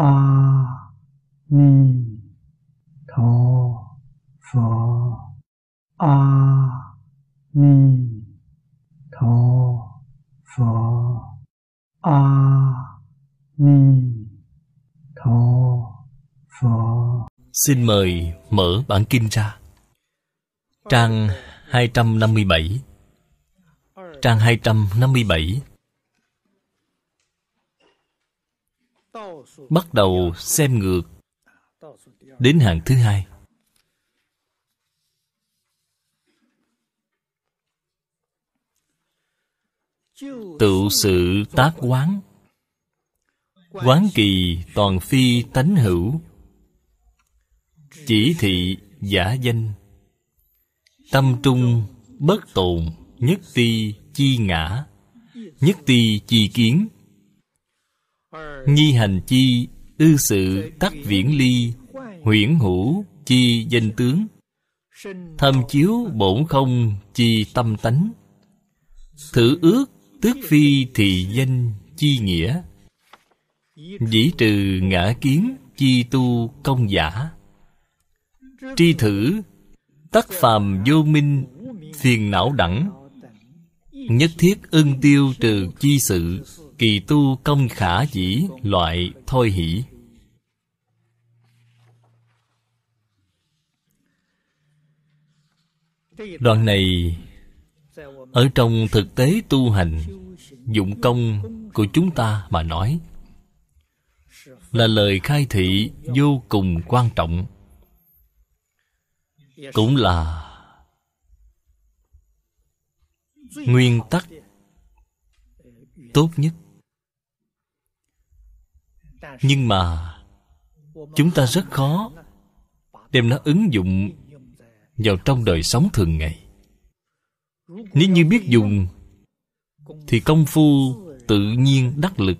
a ni tho pho a ni tho pho a ni tho pho Xin mời mở bản kinh ra Trang 257 Trang 257 Bắt đầu xem ngược. Đến hàng thứ hai. Tự sự tác quán. Quán kỳ toàn phi tánh hữu. Chỉ thị giả danh. Tâm trung bất tồn, Nhất ti chi ngã, Nhất ti chi kiến. Nhi hành chi, Ư sự tắc viễn ly, Huyễn hữu, chi danh tướng. Thâm chiếu, bổn không, chi tâm tánh. Thử ước, tước phi thì danh, chi nghĩa. Dĩ trừ ngã kiến, chi tu công giả. Tri thử, Tắc phàm vô minh, Phiền não đẳng. Nhất thiết ưng tiêu trừ chi sự. Kỳ tu công khả dĩ, Loại thôi hỷ. Đoạn này, Ở trong thực tế tu hành, Dụng công của chúng ta mà nói, Là lời khai thị vô cùng quan trọng. Cũng là Nguyên tắc Tốt nhất. Nhưng mà Chúng ta rất khó Đem nó ứng dụng vào trong đời sống thường ngày. Nếu như biết dùng, thì công phu tự nhiên đắc lực.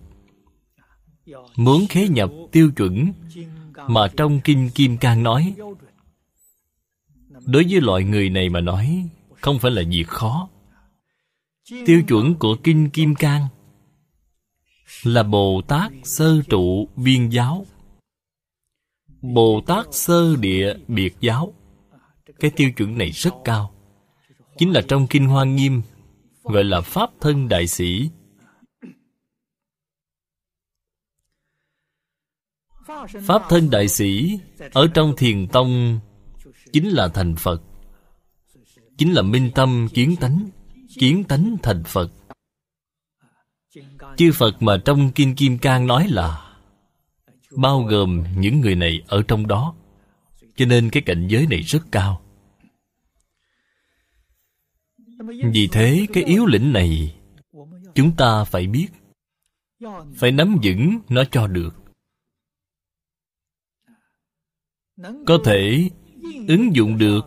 Muốn khế nhập tiêu chuẩn mà trong kinh kim cang nói, đối với loại người này mà nói, không phải là việc khó. Tiêu chuẩn của kinh kim cang là bồ tát sơ trụ viên giáo. Bồ tát sơ địa biệt giáo. Cái tiêu chuẩn này rất cao. Chính là trong kinh hoa nghiêm, gọi là pháp thân đại sĩ. Pháp thân đại sĩ ở trong thiền tông chính là thành phật. Chính là minh tâm kiến tánh kiến tánh thành phật chư phật mà trong kinh kim cang nói là bao gồm những người này ở trong đó. Cho nên cái cảnh giới này rất cao. Vì thế, cái yếu lĩnh này chúng ta phải biết, phải nắm vững nó cho được. Có thể ứng dụng được,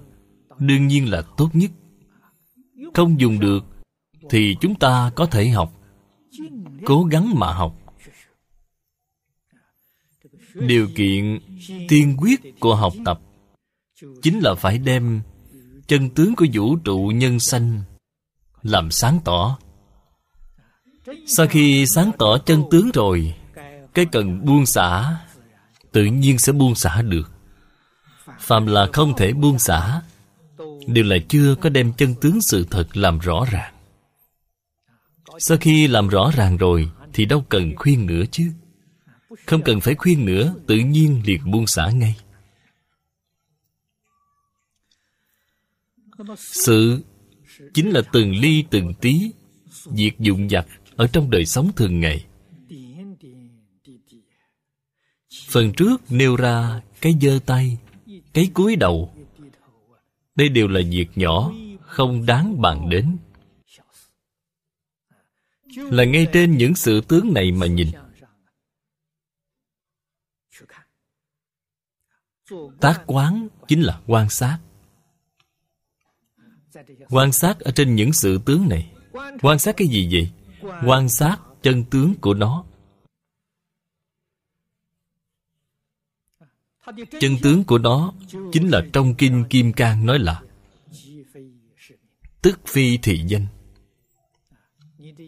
đương nhiên là tốt nhất. Không dùng được thì chúng ta có thể học cố gắng mà học. Điều kiện tiên quyết của học tập chính là phải đem chân tướng của vũ trụ nhân sanh làm sáng tỏ. Sau khi sáng tỏ chân tướng rồi, cái cần buông xả tự nhiên sẽ buông xả được. Phàm là không thể buông xả đều là chưa có đem chân tướng sự thật làm rõ ràng sau khi làm rõ ràng rồi, thì đâu cần khuyên nữa chứ. Không cần phải khuyên nữa, tự nhiên liền buông xả ngay. Sự chính là từng ly, từng tí việc dụng dặt ở trong đời sống thường ngày. Phần trước nêu ra cái giơ tay, cái cúi đầu. Đây đều là việc nhỏ, không đáng bàn đến là ngay trên những sự tướng này mà nhìn. Tác quán chính là quan sát. Quan sát ở trên những sự tướng này. Quan sát cái gì vậy? Quan sát chân tướng của nó. Chân tướng của nó chính là trong kinh kim cang nói là, tức phi thị danh.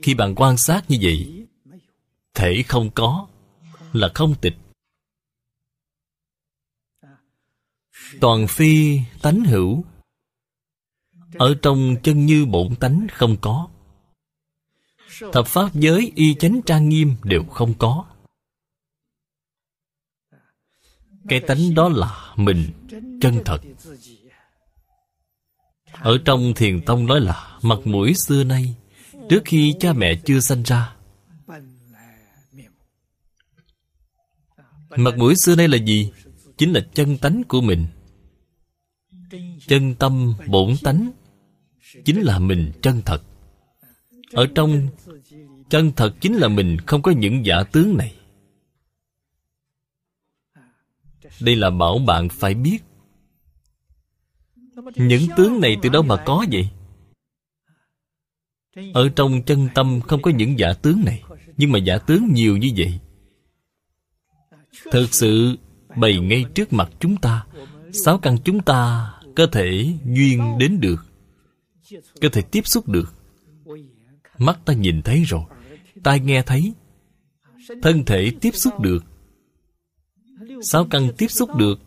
Khi bạn quan sát như vậy, Thể không có Là không tịch. Toàn phi tánh hữu, Ở trong chân như bổn tánh không có. Thập pháp giới, y chánh trang nghiêm đều không có. Cái tánh đó là mình, chân thật. Ở trong thiền tông nói là, Mặt mũi xưa nay trước khi cha mẹ chưa sanh ra. Mặt mũi xưa nay là gì? Chính là chân tánh của mình. Chân tâm bổn tánh chính là mình chân thật. Ở trong chân thật chính là mình, không có những giả tướng này. Đây là bảo bạn phải biết. Những tướng này từ đâu mà có vậy? Ở trong chân tâm không có những giả tướng này, nhưng mà giả tướng nhiều như vậy. Thực sự, bày ngay trước mặt chúng ta, sáu căn chúng ta có thể duyên đến được, có thể tiếp xúc được. Mắt ta nhìn thấy rồi, tai nghe thấy, thân thể tiếp xúc được. Sáu căn tiếp xúc được.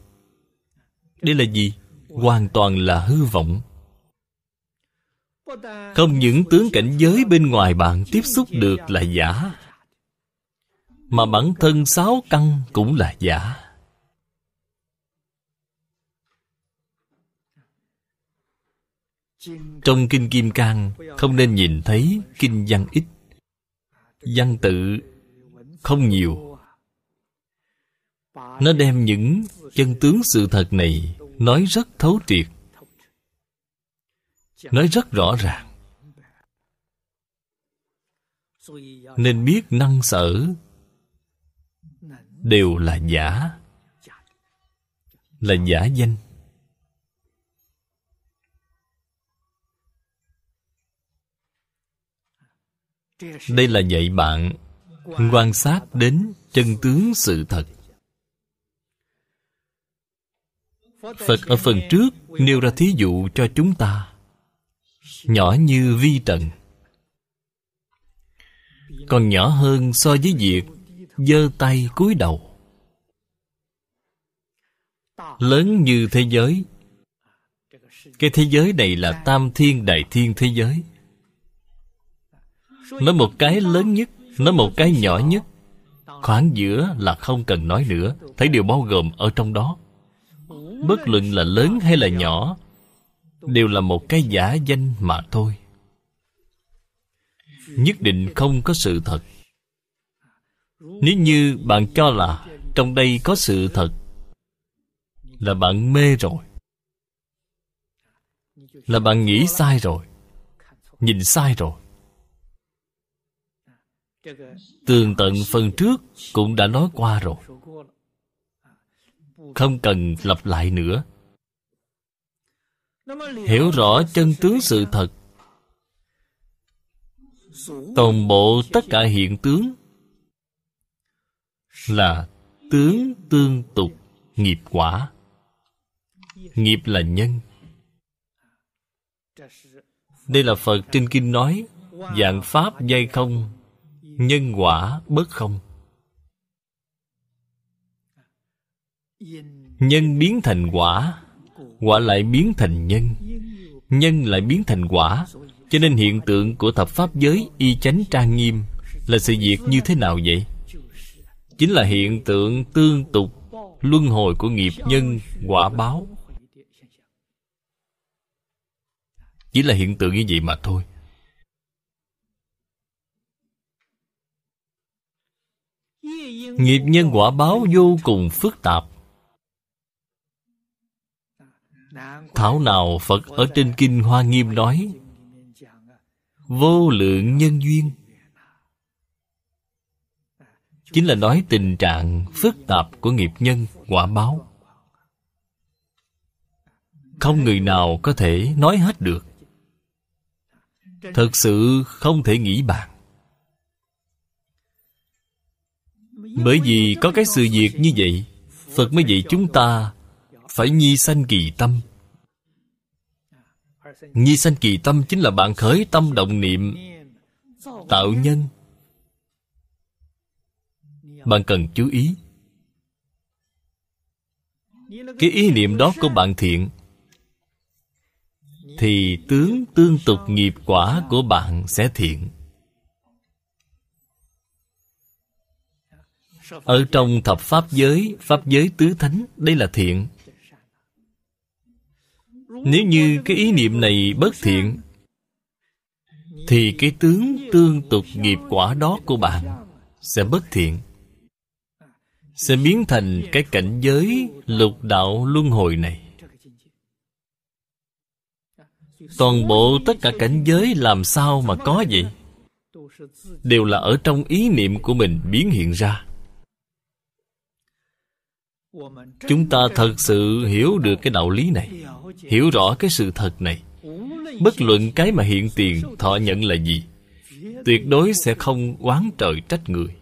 Đây là gì? Hoàn toàn là hư vọng không những tướng cảnh giới bên ngoài bạn tiếp xúc được là giả, mà bản thân sáu căn cũng là giả. Trong kinh kim cang, không nên nhìn thấy kinh văn ít. Văn tự không nhiều. Nó đem những chân tướng sự thật này nói rất thấu triệt nói rất rõ ràng. Nên biết năng sở đều là giả là giả danh. Đây là dạy bạn quan sát đến chân tướng sự thật. Phật ở phần trước nêu ra thí dụ cho chúng ta nhỏ như vi trần. Còn nhỏ hơn so với việc giơ tay cúi đầu. Lớn như thế giới. Cái thế giới này là tam thiên đại thiên thế giới. Nói một cái lớn nhất, nói một cái nhỏ nhất. Khoảng giữa là không cần nói nữa. Thấy điều bao gồm ở trong đó. Bất luận là lớn hay là nhỏ đều là một cái giả danh mà thôi. Nhất định không có sự thật. Nếu như bạn cho là trong đây có sự thật, là bạn mê rồi. Là bạn nghĩ sai rồi. Nhìn sai rồi. Tường tận phần trước cũng đã nói qua rồi. Không cần lặp lại nữa hiểu rõ chân tướng sự thật. Toàn bộ tất cả hiện tướng là tướng tương tục, nghiệp quả. Nghiệp là nhân. Đây là phật trên kinh nói, dạng pháp dây không, nhân quả bất không. Nhân biến thành quả quả lại biến thành nhân. Nhân lại biến thành quả. Cho nên hiện tượng của thập pháp giới y chánh trang nghiêm là sự việc như thế nào vậy? Chính là hiện tượng tương tục, luân hồi của nghiệp nhân, quả báo. Chỉ là hiện tượng như vậy mà thôi. Nghiệp nhân quả báo vô cùng phức tạp. Thảo nào phật ở trên kinh hoa nghiêm nói, vô lượng nhân duyên. Chính là nói tình trạng phức tạp của nghiệp nhân, quả báo. Không người nào có thể nói hết được. Thật sự không thể nghĩ bàn. Bởi vì có cái sự việc như vậy, phật mới dạy chúng ta phải nhi sanh kỳ tâm nhi sanh kỳ tâm chính là bạn khởi tâm động niệm tạo nhân. Bạn cần chú ý. Cái ý niệm đó của bạn thiện, thì tướng tương tục nghiệp quả của bạn sẽ thiện. Ở trong thập pháp giới pháp giới tứ thánh, đây là thiện nếu như cái ý niệm này bất thiện, thì cái tướng tương tục nghiệp quả đó của bạn sẽ bất thiện, sẽ biến thành cái cảnh giới lục đạo luân hồi này. Toàn bộ tất cả cảnh giới làm sao mà có vậy? Đều là ở trong ý niệm của mình biến hiện ra. Chúng ta thật sự hiểu được cái đạo lý này hiểu rõ cái sự thật này. Bất luận cái mà hiện tiền, thọ nhận là gì, tuyệt đối sẽ không oán trời trách người.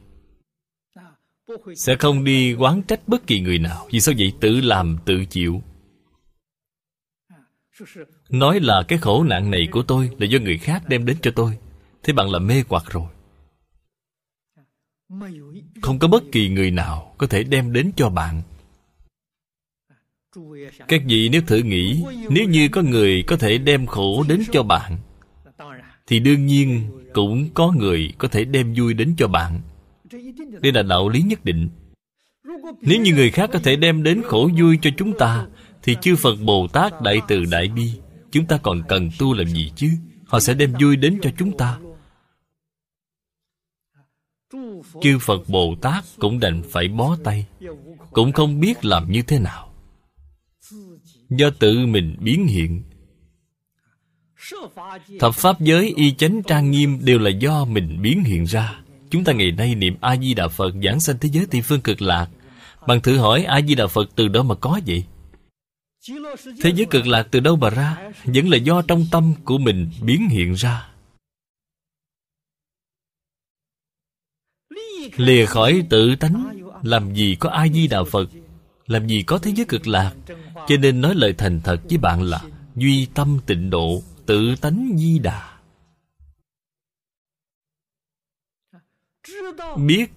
Sẽ không đi oán trách bất kỳ người nào. Vì sao vậy? Tự làm, tự chịu. Nói là cái khổ nạn này của tôi là do người khác đem đến cho tôi. Thế bạn là mê hoặc rồi. Không có bất kỳ người nào có thể đem đến cho bạn các vị nếu thử nghĩ, nếu như có người có thể đem khổ đến cho bạn, thì đương nhiên cũng có người có thể đem vui đến cho bạn. Đây là đạo lý nhất định. Nếu như người khác có thể đem đến khổ vui cho chúng ta, thì chư phật bồ tát đại từ đại bi, chúng ta còn cần tu làm gì chứ? Họ sẽ đem vui đến cho chúng ta. Chư phật bồ tát cũng đành phải bó tay, cũng không biết làm như thế nào do tự mình biến hiện. Thập pháp giới y chánh trang nghiêm đều là do mình biến hiện ra. Chúng ta ngày nay niệm a di đà phật giảng sanh thế giới tây phương cực lạc. Bạn thử hỏi a di đà phật từ đâu mà có vậy? Thế giới cực lạc từ đâu mà ra? Vẫn là do trong tâm của mình biến hiện ra. Lìa khỏi tự tánh, làm gì có a di đà phật? Làm gì có thế giới cực lạc. Cho nên nói lời thành thật với bạn là duy tâm tịnh độ, tự tánh di đà. Biết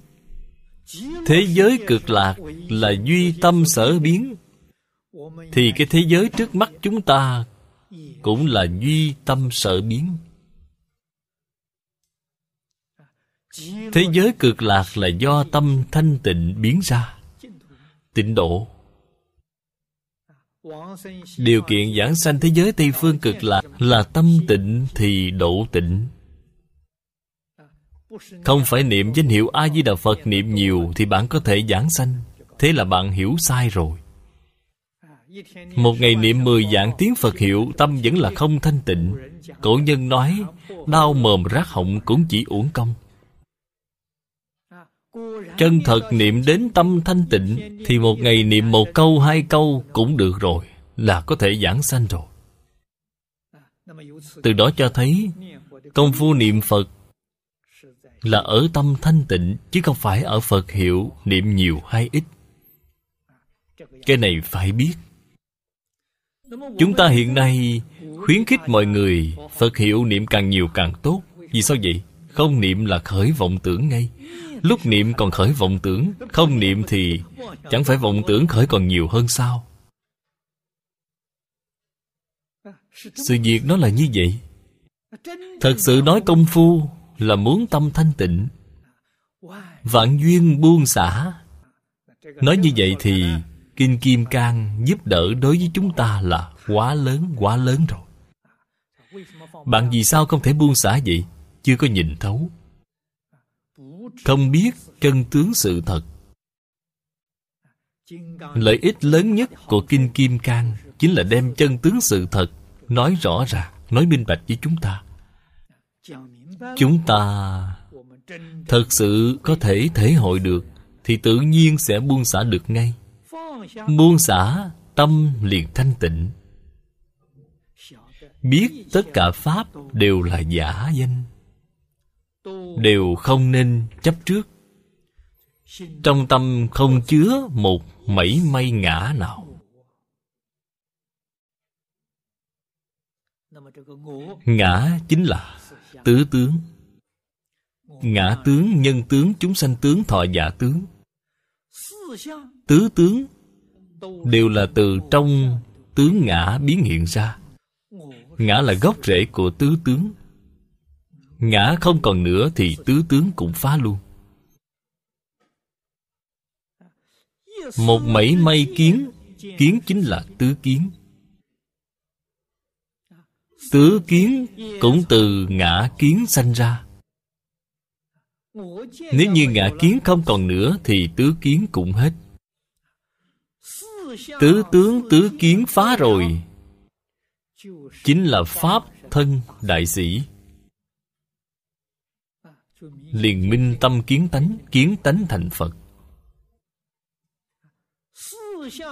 thế giới cực lạc là duy tâm sở biến, thì cái thế giới trước mắt chúng ta cũng là duy tâm sở biến. Thế giới cực lạc là do tâm thanh tịnh biến ra tịnh độ. Điều kiện giảng sanh thế giới tây phương cực lạc là tâm tịnh thì độ tịnh. Không phải niệm danh hiệu a di đà phật niệm nhiều thì bạn có thể giảng sanh. Thế là bạn hiểu sai rồi. Một ngày niệm mười dạng tiếng Phật hiệu, Tâm vẫn là không thanh tịnh. Cổ nhân nói, Đau mồm rác họng cũng chỉ uổng công. Chân thật niệm đến tâm thanh tịnh Thì một ngày niệm một câu, hai câu cũng được rồi, Là có thể giảng sanh rồi. Từ đó cho thấy, Công phu niệm Phật Là ở tâm thanh tịnh, Chứ không phải ở Phật hiệu Niệm nhiều hay ít. Cái này phải biết. Chúng ta hiện nay khuyến khích mọi người, Phật hiệu niệm càng nhiều càng tốt. Vì sao vậy? Không niệm là khởi vọng tưởng ngay. Lúc niệm còn khởi vọng tưởng Không niệm thì Chẳng phải vọng tưởng khởi còn nhiều hơn sao Sự việc nó là như vậy Thật sự nói công phu Là muốn tâm thanh tịnh Vạn duyên buông xả Nói như vậy thì Kinh Kim Cang giúp đỡ đối với chúng ta là quá lớn, quá lớn rồi. Bạn vì sao không thể buông xả vậy? Chưa có nhìn thấu. Không biết chân tướng sự thật. Lợi ích lớn nhất của Kinh Kim Cang chính là đem chân tướng sự thật nói rõ ràng, nói minh bạch với chúng ta. Chúng ta thật sự có thể thể hội được thì tự nhiên sẽ buông xả được ngay buông xả tâm liền thanh tịnh biết tất cả pháp đều là giả danh đều không nên chấp trước. Trong tâm không chứa một mảy may ngã nào. Ngã chính là tứ tướng. Ngã tướng nhân tướng chúng sanh tướng thọ giả tướng. Tứ tướng đều là từ trong tướng ngã biến hiện ra. Ngã là gốc rễ của tứ tướng ngã không còn nữa thì tứ tướng cũng phá luôn. Một mảy may kiến kiến chính là tứ kiến. Tứ kiến cũng từ ngã kiến sanh ra. Nếu như ngã kiến không còn nữa thì tứ kiến cũng hết. Tứ tướng tứ kiến phá rồi. Chính là pháp thân đại sĩ liền minh tâm kiến tánh kiến tánh thành phật.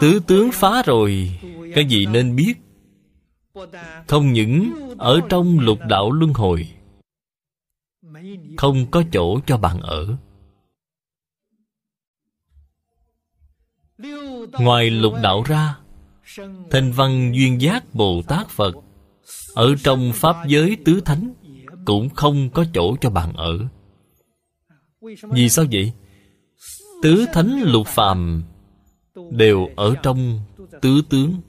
Tứ tướng phá rồi, cái gì nên biết? Không những ở trong lục đạo luân hồi, không có chỗ cho bạn ở. Ngoài lục đạo ra, thanh văn duyên giác bồ tát phật ở trong pháp giới tứ thánh cũng không có chỗ cho bạn ở vì sao vậy? Tứ thánh lục phàm đều ở trong tứ tướng.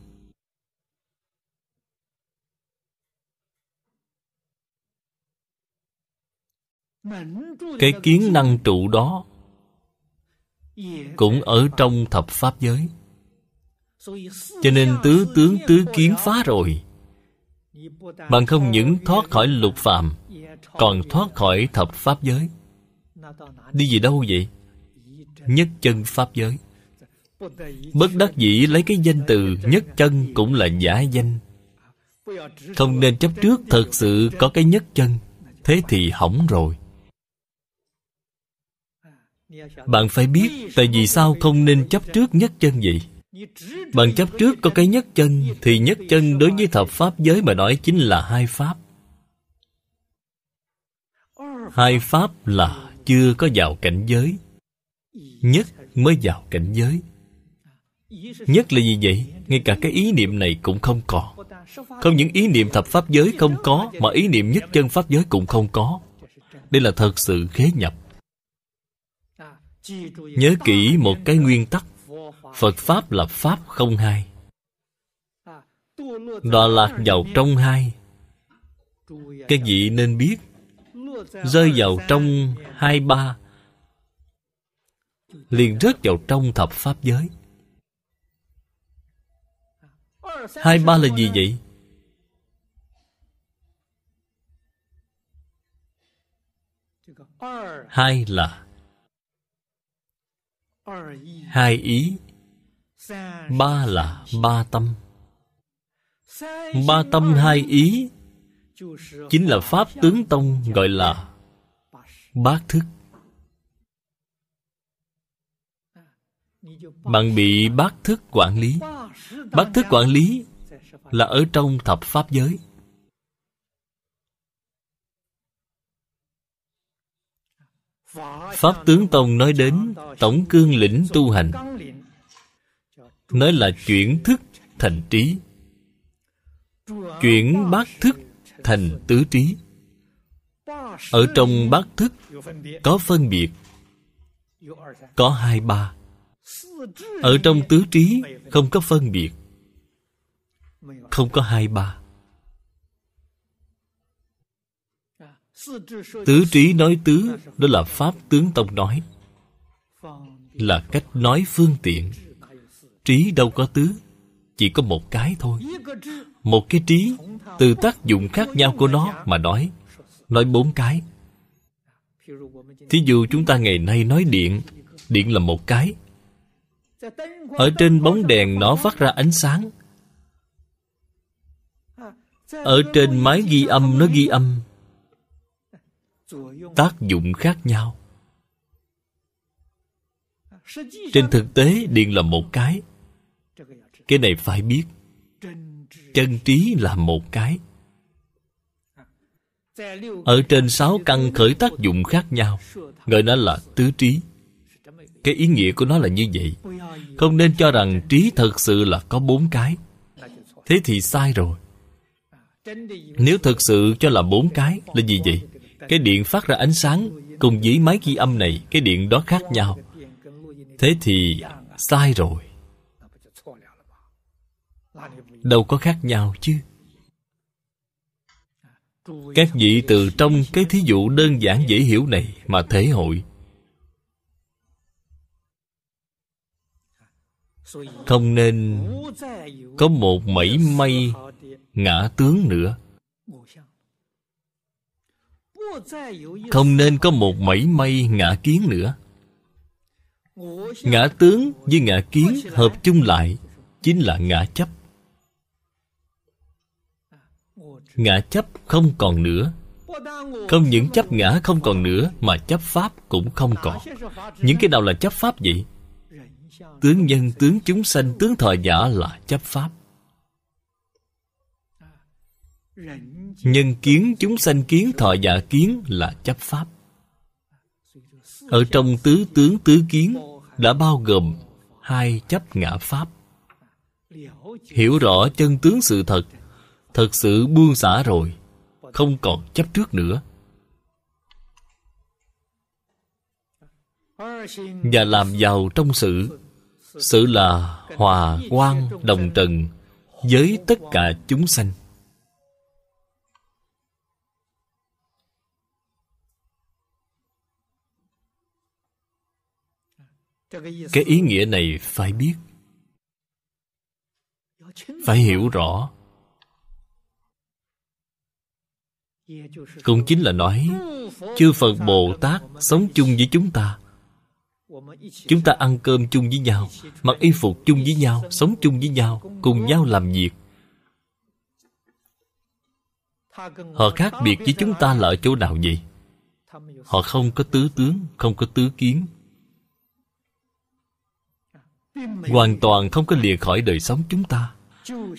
Cái kiến năng trụ đó cũng ở trong thập pháp giới. Cho nên tứ tướng tứ kiến phá rồi. Bạn không những thoát khỏi lục phàm, còn thoát khỏi thập pháp giới đi về đâu vậy? Nhất chân pháp giới. Bất đắc dĩ lấy cái danh từ nhất chân cũng là giả danh. Không nên chấp trước thật sự có cái nhất chân. Thế thì hỏng rồi. Bạn phải biết tại vì sao không nên chấp trước nhất chân vậy? Bạn chấp trước có cái nhất chân thì nhất chân đối với thập pháp giới mà nói chính là hai pháp. Hai pháp là chưa có vào cảnh giới. Nhất mới vào cảnh giới. Nhất là gì vậy? Ngay cả cái ý niệm này cũng không còn không những ý niệm thập pháp giới không có, mà ý niệm nhất chân pháp giới cũng không có. Đây là thật sự khế nhập. Nhớ kỹ một cái nguyên tắc. Phật pháp là pháp không hai. Đọa lạc vào trong hai. Cái vị nên biết? Rơi vào trong hai ba, liền rớt vào trong thập pháp giới. Hai ba là gì vậy? Hai là hai ý, ba là ba tâm. Ba tâm hai ý chính là pháp tướng tông gọi là bát thức. Bạn bị bát thức quản lý. Bát thức quản lý là ở trong thập pháp giới. Pháp tướng tông nói đến tổng cương lĩnh tu hành. Nói là chuyển thức thành trí. Chuyển bát thức thành tứ trí. Ở trong bát thức, có phân biệt, có hai ba. Ở trong tứ trí, không có phân biệt, không có hai ba. Tứ trí nói tứ, đó là pháp tướng tông nói. Là cách nói phương tiện. Trí đâu có tứ chỉ có một cái thôi. Một cái trí từ tác dụng khác nhau của nó mà nói nói bốn cái. Thí dụ chúng ta ngày nay nói điện điện là một cái. Ở trên bóng đèn nó phát ra ánh sáng. Ở trên máy ghi âm nó ghi âm. Tác dụng khác nhau. Trên thực tế, điện là một cái cái này phải biết. Chân trí là một cái. Ở trên sáu căn khởi tác dụng khác nhau, gọi nó là tứ trí. Cái ý nghĩa của nó là như vậy. Không nên cho rằng trí thật sự là có bốn cái. Thế thì sai rồi. Nếu thật sự cho là bốn cái, là gì vậy? Cái điện phát ra ánh sáng cùng với máy ghi âm này, cái điện đó khác nhau. Thế thì sai rồi đâu có khác nhau chứ. Các vị từ trong cái thí dụ đơn giản dễ hiểu này mà thể hội. Không nên có một mảy may ngã tướng nữa. Không nên có một mảy may ngã kiến nữa. Ngã tướng với ngã kiến hợp chung lại chính là ngã chấp. Ngã chấp không còn nữa. Không những chấp ngã không còn nữa, mà chấp pháp cũng không còn. Những cái nào là chấp pháp vậy? Tướng nhân, tướng chúng sanh, tướng thọ giả là chấp pháp. Nhân kiến, chúng sanh kiến, thọ giả kiến là chấp pháp. Ở trong tứ tướng, tứ kiến đã bao gồm hai chấp ngã pháp. Hiểu rõ chân tướng sự thật thật sự buông xả rồi, không còn chấp trước nữa. Và làm giàu trong sự sự là hòa quan đồng trần với tất cả chúng sanh. Cái ý nghĩa này phải biết, phải hiểu rõ. Cũng chính là nói, chư phật bồ tát sống chung với chúng ta. Chúng ta ăn cơm chung với nhau, mặc y phục chung với nhau, sống chung với nhau, cùng nhau làm việc. Họ khác biệt với chúng ta là ở chỗ nào vậy họ không có tứ tướng, không có tứ kiến. Hoàn toàn không có lìa khỏi đời sống chúng ta.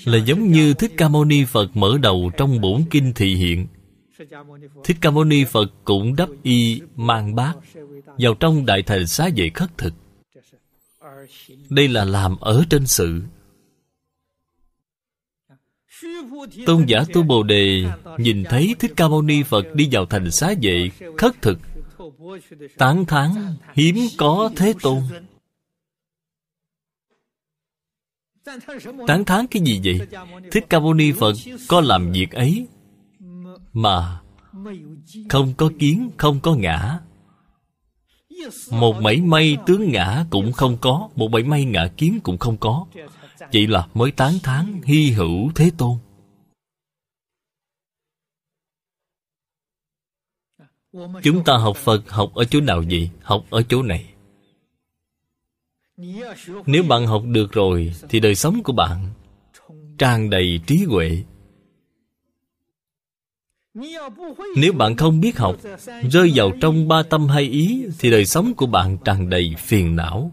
Là giống như thích ca mâu ni phật mở đầu trong bổn kinh thị hiện thích ca mâu ni phật cũng đắp y mang bát vào trong đại thành xá vệ khất thực. Đây là làm ở trên sự. Tôn giả tu bồ đề nhìn thấy thích ca mâu ni phật đi vào thành xá vệ khất thực, tán thán hiếm có thế tôn. Tán thán cái gì vậy? Thích ca mâu ni phật có làm việc ấy? Mà không có kiến, không có ngã. Một mảy may tướng ngã cũng không có, một mảy may ngã kiến cũng không có. Vậy là mới tán thán hy hữu thế tôn. Chúng ta học phật, học ở chỗ nào vậy? Học ở chỗ này. Nếu bạn học được rồi thì đời sống của bạn tràn đầy trí huệ nếu bạn không biết học, rơi vào trong ba tâm hai ý, thì đời sống của bạn tràn đầy phiền não.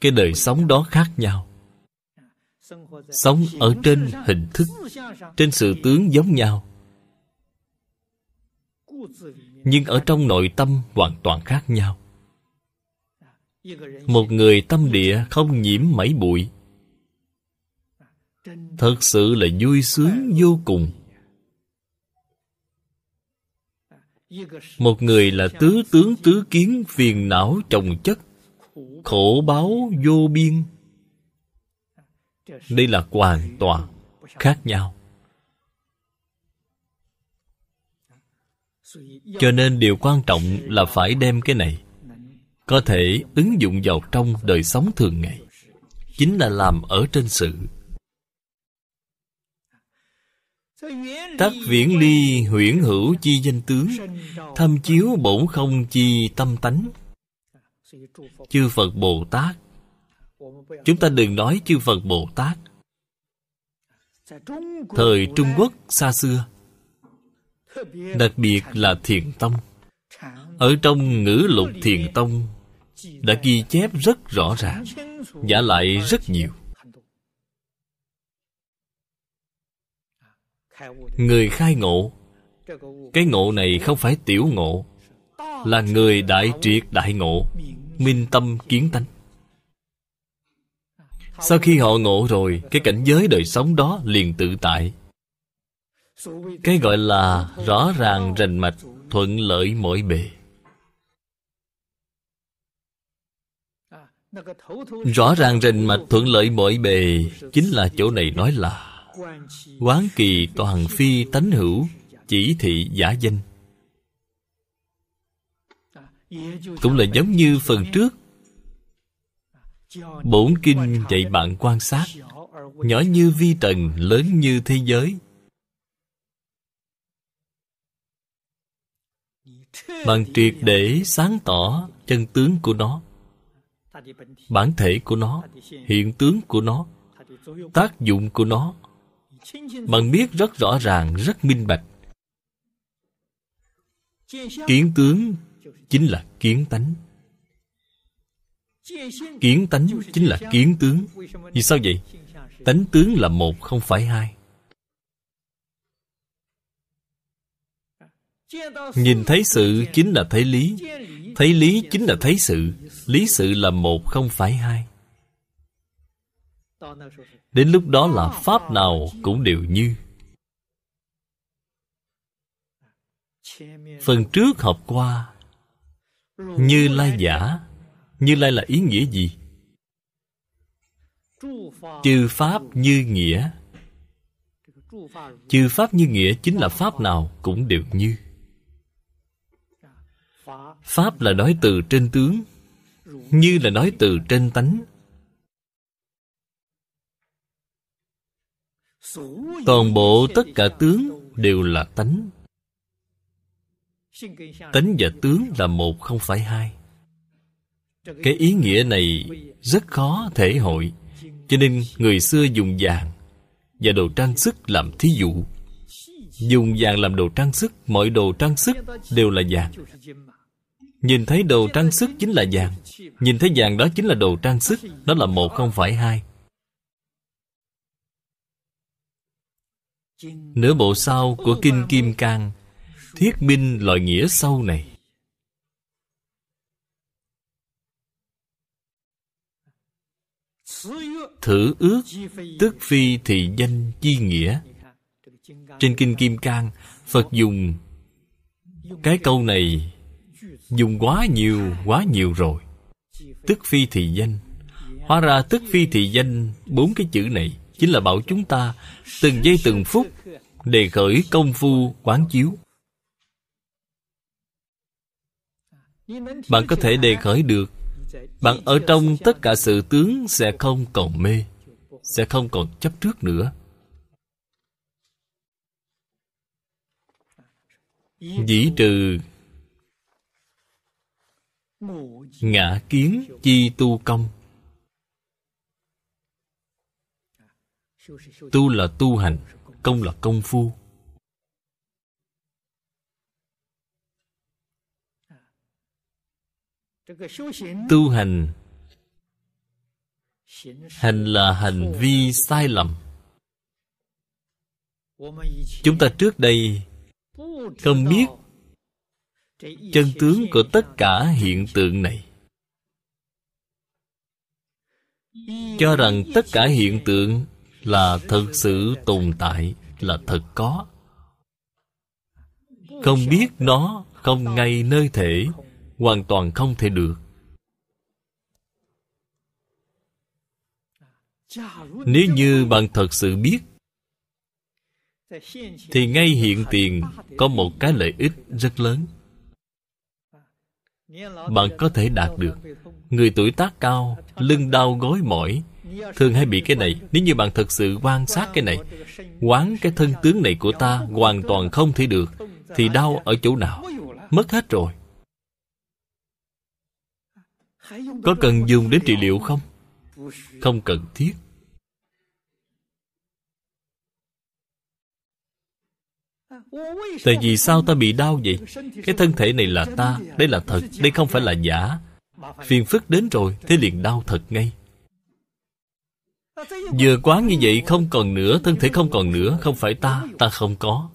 Cái đời sống đó khác nhau. Sống ở trên hình thức, trên sự tướng giống nhau. Nhưng ở trong nội tâm hoàn toàn khác nhau. Một người tâm địa không nhiễm mảy bụi thật sự là vui sướng vô cùng. Một người là tứ tướng tứ kiến phiền não trồng chất, khổ báo vô biên. Đây là hoàn toàn khác nhau. Cho nên điều quan trọng là phải đem cái này, có thể ứng dụng vào trong đời sống thường ngày, chính là làm ở trên sự. Tắc viễn ly huyễn hữu chi danh tướng Thâm chiếu bổn không chi tâm tánh. Chư Phật Bồ Tát, Chúng ta đừng nói chư Phật Bồ Tát. Thời Trung Quốc xa xưa, Đặc biệt là Thiền Tông. Ở trong ngữ lục Thiền Tông, Đã ghi chép rất rõ ràng, Giả lại rất nhiều. Người khai ngộ. Cái ngộ này không phải tiểu ngộ, là người đại triệt đại ngộ, minh tâm kiến tánh. Sau khi họ ngộ rồi, cái cảnh giới đời sống đó liền tự tại. Cái gọi là rõ ràng rành mạch, thuận lợi mỗi bề. Rõ ràng rành mạch, thuận lợi mọi bề Chính là chỗ này nói là Quán kỳ toàn phi tánh hữu, Chỉ thị giả danh. Cũng là giống như phần trước. Bổn kinh dạy bạn quan sát, Nhỏ như vi trần, Lớn như thế giới. Bạn triệt để sáng tỏ chân tướng của nó, bản thể của nó, hiện tướng của nó, tác dụng của nó bạn biết rất rõ ràng, rất minh bạch. Kiến tướng chính là kiến tánh. Kiến tánh chính là kiến tướng. Vì sao vậy? Tánh tướng là một, không phải hai. Nhìn thấy sự chính là thấy lý. Thấy lý chính là thấy sự. Lý sự là một, không phải hai đến lúc đó là pháp nào cũng đều như. Phần trước học qua, như lai giả. Như lai là ý nghĩa gì? Chư pháp như nghĩa. Chư pháp như nghĩa chính là pháp nào cũng đều như. Pháp là nói từ trên tướng, như là nói từ trên tánh. Toàn bộ tất cả tướng đều là tánh. Tánh và tướng là một không phải hai. Cái ý nghĩa này rất khó thể hội, cho nên người xưa dùng vàng và đồ trang sức làm thí dụ. Dùng vàng làm đồ trang sức, mọi đồ trang sức đều là vàng. Nhìn thấy đồ trang sức chính là vàng, Nhìn thấy vàng đó chính là đồ trang sức, Đó là một không phải hai. Nửa bộ sau của Kinh Kim Cang, Thiết minh loại nghĩa sâu này. Thử ước Tức phi thị danh chi nghĩa. Trên Kinh Kim Cang, Phật dùng Cái câu này, dùng quá nhiều quá nhiều rồi. Tức phi thì danh. Hóa ra tức phi thì danh bốn cái chữ này chính là bảo chúng ta từng giây từng phút đề khởi công phu quán chiếu. Bạn có thể đề khởi được. Bạn ở trong tất cả sự tướng sẽ không còn mê, sẽ không còn chấp trước nữa. Dĩ trừ ngã kiến chi tu công. Tu là tu hành, công là công phu. Tu hành hành là hành vi sai lầm. Chúng ta trước đây không biết chân tướng của tất cả hiện tượng này. Cho rằng tất cả hiện tượng là thực sự tồn tại, là thật có. Không biết nó không ngay nơi thể, hoàn toàn không thể được. Nếu như bạn thật sự biết, thì ngay hiện tiền có một cái lợi ích rất lớn. Bạn có thể đạt được. Người tuổi tác cao, lưng đau gối mỏi thường hay bị cái này nếu như bạn thật sự quan sát cái này quán cái thân tướng này của ta hoàn toàn không thể được thì đau ở chỗ nào mất hết rồi có cần dùng đến trị liệu không không cần thiết Tại vì sao ta bị đau vậy? Cái thân thể này là ta, đây là thật, đây không phải là giả. Phiền phức đến rồi, thế liền đau thật ngay. Vừa quá như vậy không còn nữa, thân thể không còn nữa, không phải ta, ta không có.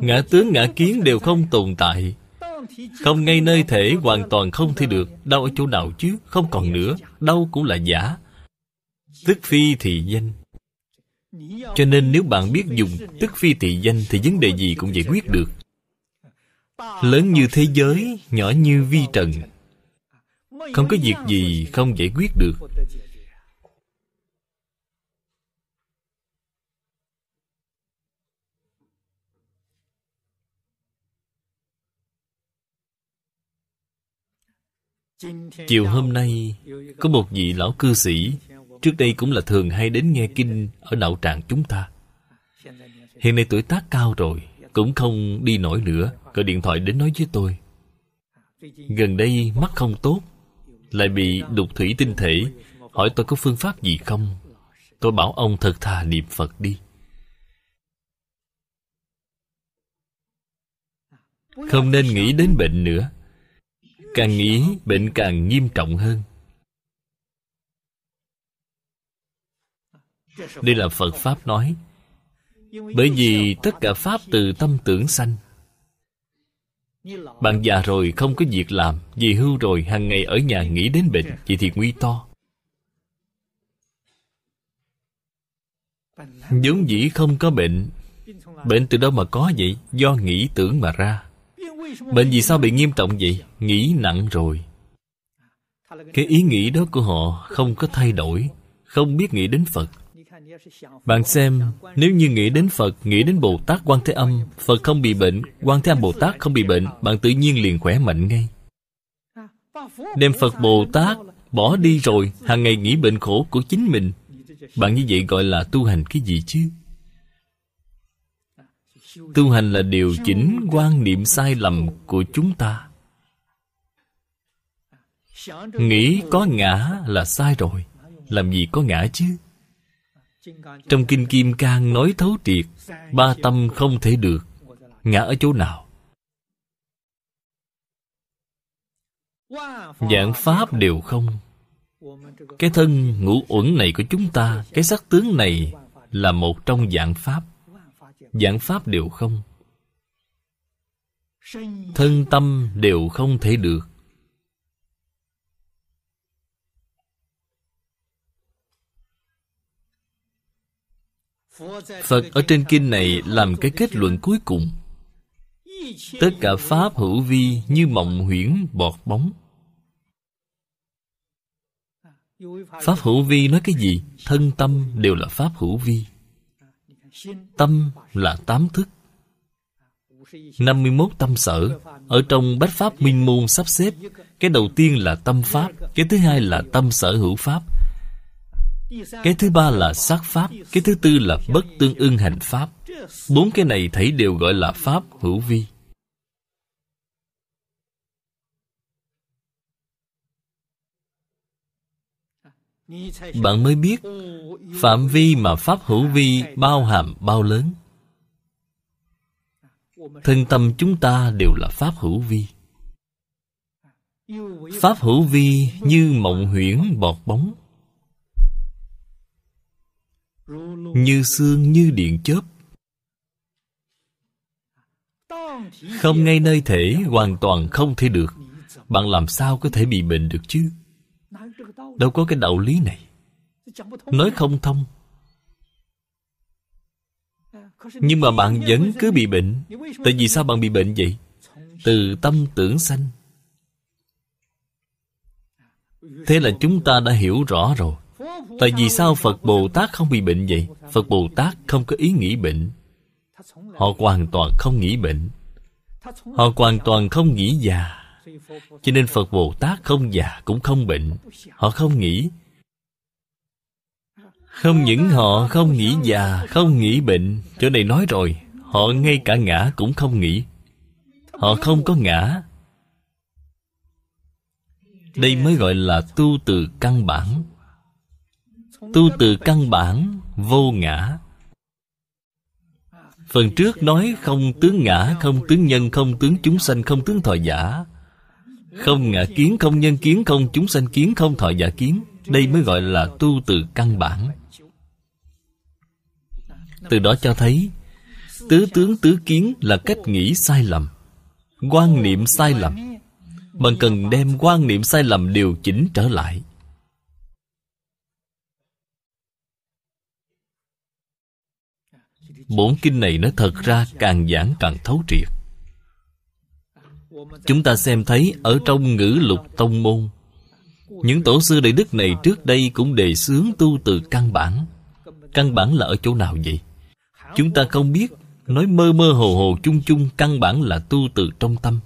Ngã tướng ngã kiến đều không tồn tại. Không ngay nơi thể hoàn toàn không thể được Đau ở chỗ nào chứ Không còn nữa Đau cũng là giả. Tức phi thì danh. Cho nên nếu bạn biết dùng tức phi thị danh Thì vấn đề gì cũng giải quyết được. Lớn như thế giới Nhỏ như vi trần không có việc gì không giải quyết được. Chiều hôm nay, có một vị lão cư sĩ, trước đây cũng là thường hay đến nghe kinh ở đạo tràng chúng ta. Hiện nay tuổi tác cao rồi, cũng không đi nổi nữa, gọi điện thoại đến nói với tôi. Gần đây mắt không tốt lại bị đục thủy tinh thể. Hỏi tôi có phương pháp gì không? Tôi bảo ông thật thà niệm phật đi. Không nên nghĩ đến bệnh nữa. Càng nghĩ, bệnh càng nghiêm trọng hơn. Đây là phật pháp nói. Bởi vì tất cả pháp từ tâm tưởng sanh bạn già rồi không có việc làm Vì hưu rồi hàng ngày ở nhà nghĩ đến bệnh Vậy thì nguy to. Vốn dĩ không có bệnh. Bệnh từ đâu mà có vậy? Do nghĩ tưởng mà ra. Bệnh vì sao bị nghiêm trọng vậy? Nghĩ nặng rồi. Cái ý nghĩ đó của họ không có thay đổi, Không biết nghĩ đến Phật bạn xem, nếu như nghĩ đến Phật, nghĩ đến Bồ Tát Quan Thế Âm, Phật không bị bệnh, Quan Thế Âm Bồ Tát không bị bệnh, bạn tự nhiên liền khỏe mạnh ngay. Đem Phật Bồ Tát bỏ đi rồi, hàng ngày nghĩ bệnh khổ của chính mình. Bạn như vậy gọi là tu hành cái gì chứ? Tu hành là điều chỉnh quan niệm sai lầm của chúng ta. Nghĩ có ngã là sai rồi, làm gì có ngã chứ? Trong Kinh Kim Cang nói thấu triệt, Ba tâm không thể được. Ngã ở chỗ nào? Dạng Pháp đều không. Cái thân ngũ uẩn này của chúng ta, Cái sắc tướng này Là một trong dạng Pháp. Dạng Pháp đều không. Thân tâm đều không thể được. Phật ở trên kinh này làm cái kết luận cuối cùng. Tất cả Pháp hữu vi như mộng huyễn, bọt bóng. Pháp hữu vi nói cái gì? Thân tâm đều là Pháp hữu vi. Tâm là tám thức. 51 tâm sở. Ở trong Bách Pháp Minh Môn sắp xếp, Cái đầu tiên là tâm Pháp, Cái thứ hai là tâm sở hữu Pháp cái thứ ba là sát pháp, cái thứ tư là bất tương ưng hành pháp. Bốn cái này thấy đều gọi là pháp hữu vi. Bạn mới biết, phạm vi mà pháp hữu vi bao hàm bao lớn. Thân tâm chúng ta đều là pháp hữu vi. Pháp hữu vi như mộng huyễn bọt bóng như xương như điện chớp. Không ngay nơi thể, hoàn toàn không thể được. Bạn làm sao có thể bị bệnh được chứ? Đâu có cái đạo lý này. Nói không thông. Nhưng mà bạn vẫn cứ bị bệnh. Tại vì sao bạn bị bệnh vậy? Từ tâm tưởng sanh. Thế là chúng ta đã hiểu rõ rồi. Tại vì sao Phật Bồ Tát không bị bệnh vậy? Phật Bồ Tát không có ý nghĩ bệnh. Họ hoàn toàn không nghĩ bệnh. Họ hoàn toàn không nghĩ già. Cho nên Phật Bồ Tát không già cũng không bệnh. Họ không nghĩ. Không những họ không nghĩ già, Không nghĩ bệnh. Chỗ này nói rồi, Họ ngay cả ngã cũng không nghĩ. Họ không có ngã. Đây mới gọi là tu từ căn bản tu từ căn bản, vô ngã. Phần trước nói không tướng ngã, không tướng nhân, không tướng chúng sanh, không tướng thọ giả. Không ngã kiến, không nhân kiến, không chúng sanh kiến, không thọ giả kiến. Đây mới gọi là tu từ căn bản. Từ đó cho thấy, tứ tướng tứ kiến là cách nghĩ sai lầm, quan niệm sai lầm. Bạn cần đem quan niệm sai lầm điều chỉnh trở lại. Bốn kinh này nó thật ra càng giảng càng thấu triệt. Chúng ta xem thấy ở trong ngữ lục tông môn, những tổ sư đại đức này trước đây cũng đề xướng tu từ căn bản. Căn bản là ở chỗ nào vậy? Chúng ta không biết, nói mơ mơ hồ hồ chung chung căn bản là tu từ trong tâm.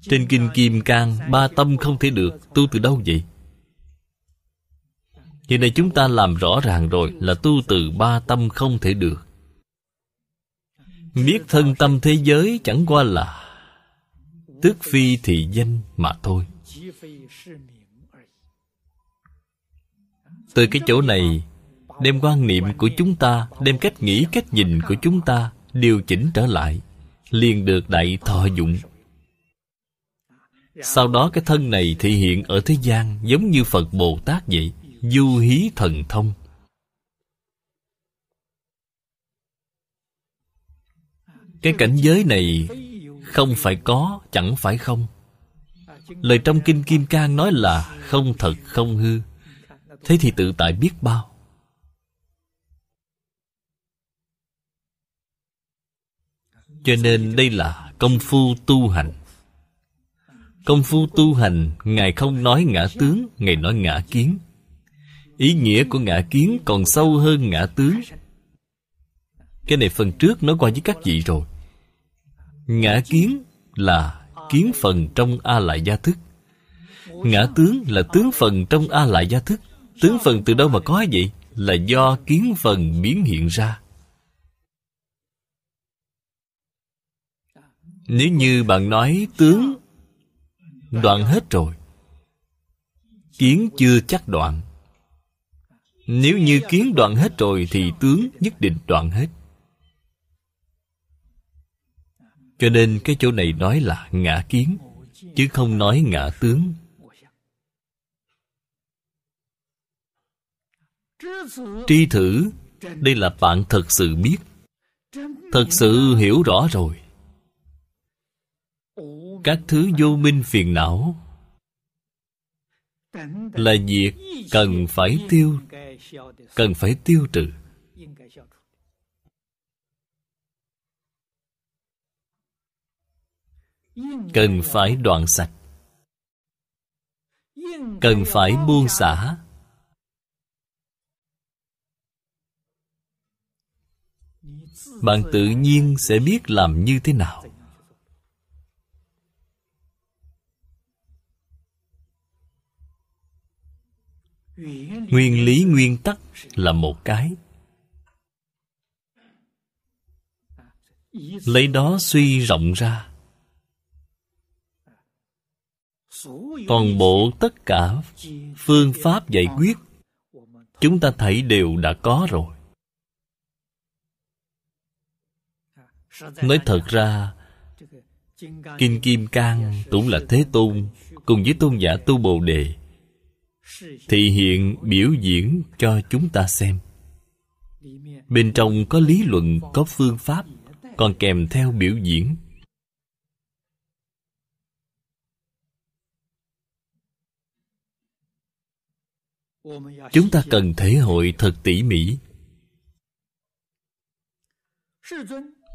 Trên kinh kim cang, ba tâm không thể được tu từ đâu vậy? Hiện nay chúng ta làm rõ ràng rồi là tu từ ba tâm không thể được. Biết thân tâm thế giới chẳng qua là Tức phi thị danh mà thôi. Từ cái chỗ này, Đem quan niệm của chúng ta, Đem cách nghĩ, cách nhìn của chúng ta Điều chỉnh trở lại, liền được đại thọ dụng. Sau đó cái thân này thể hiện ở thế gian Giống như Phật Bồ Tát vậy. Du hí thần thông. Cái cảnh giới này Không phải có, chẳng phải không. Lời trong Kinh Kim Cang nói là Không thật, không hư. Thế thì tự tại biết bao. Cho nên đây là công phu tu hành. Công phu tu hành Ngài không nói ngã tướng Ngài nói ngã kiến. Ý nghĩa của ngã kiến còn sâu hơn ngã tướng Cái này phần trước nói qua với các vị rồi. Ngã kiến là kiến phần trong A Lại Gia Thức Ngã tướng là tướng phần trong A Lại Gia Thức Tướng phần từ đâu mà có vậy? Là do kiến phần biến hiện ra. Nếu như bạn nói tướng, Đoạn hết rồi. Kiến chưa chắc đoạn. Nếu như kiến đoạn hết rồi Thì tướng nhất định đoạn hết. Cho nên cái chỗ này nói là ngã kiến, Chứ không nói ngã tướng. Tri thử, Đây là bạn thật sự biết. Thật sự hiểu rõ rồi. Các thứ vô minh phiền não Là việc cần phải tiêu. Cần phải tiêu trừ. cần phải đoạn sạch. cần phải buông xả. bạn tự nhiên sẽ biết làm như thế nào nguyên lý nguyên tắc là một cái. Lấy đó suy rộng ra. Toàn bộ tất cả phương pháp giải quyết chúng ta thấy đều đã có rồi. Nói thật ra, kinh kim cang cũng là thế tôn cùng với tôn giả tu bồ đề thị hiện biểu diễn cho chúng ta xem. Bên trong có lý luận, có phương pháp, còn kèm theo biểu diễn. Chúng ta cần thể hội thật tỉ mỉ.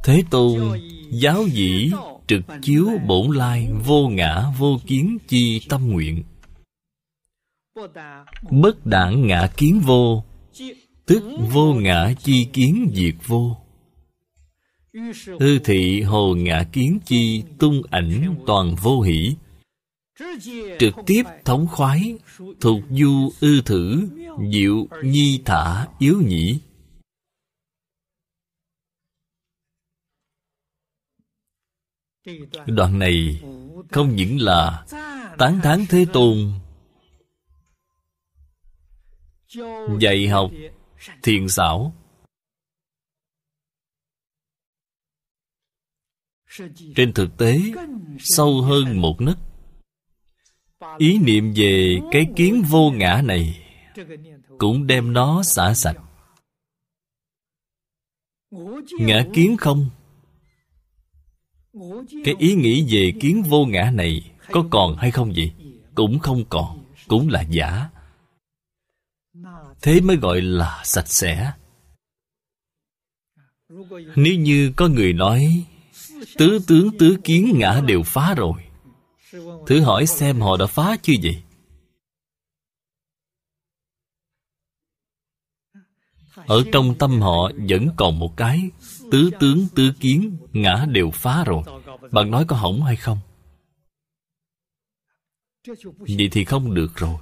Thế tôn, giáo dĩ trực chiếu bổn lai vô ngã vô kiến chi tâm nguyện bất đảng ngã kiến vô, tức vô ngã chi kiến diệt vô. Hư thị hồ ngã kiến chi tung ảnh toàn vô hỷ. Trực tiếp thống khoái, thuộc du ư thử, diệu nhi thả yếu nhĩ. Đoạn này không những là tán thán thế tôn dạy học thiền xảo. Trên thực tế, sâu hơn một nấc. Ý niệm về cái kiến vô ngã này cũng đem nó xả sạch. Ngã kiến không? Cái ý nghĩ về kiến vô ngã này có còn hay không vậy? Cũng không còn, cũng là giả thế mới gọi là sạch sẽ. Nếu như có người nói, tứ tướng tứ kiến ngã đều phá rồi. Thử hỏi xem họ đã phá chưa vậy? Ở trong tâm họ vẫn còn một cái, tứ tướng tứ kiến ngã đều phá rồi. Bạn nói có hỏng hay không? Vậy thì không được rồi.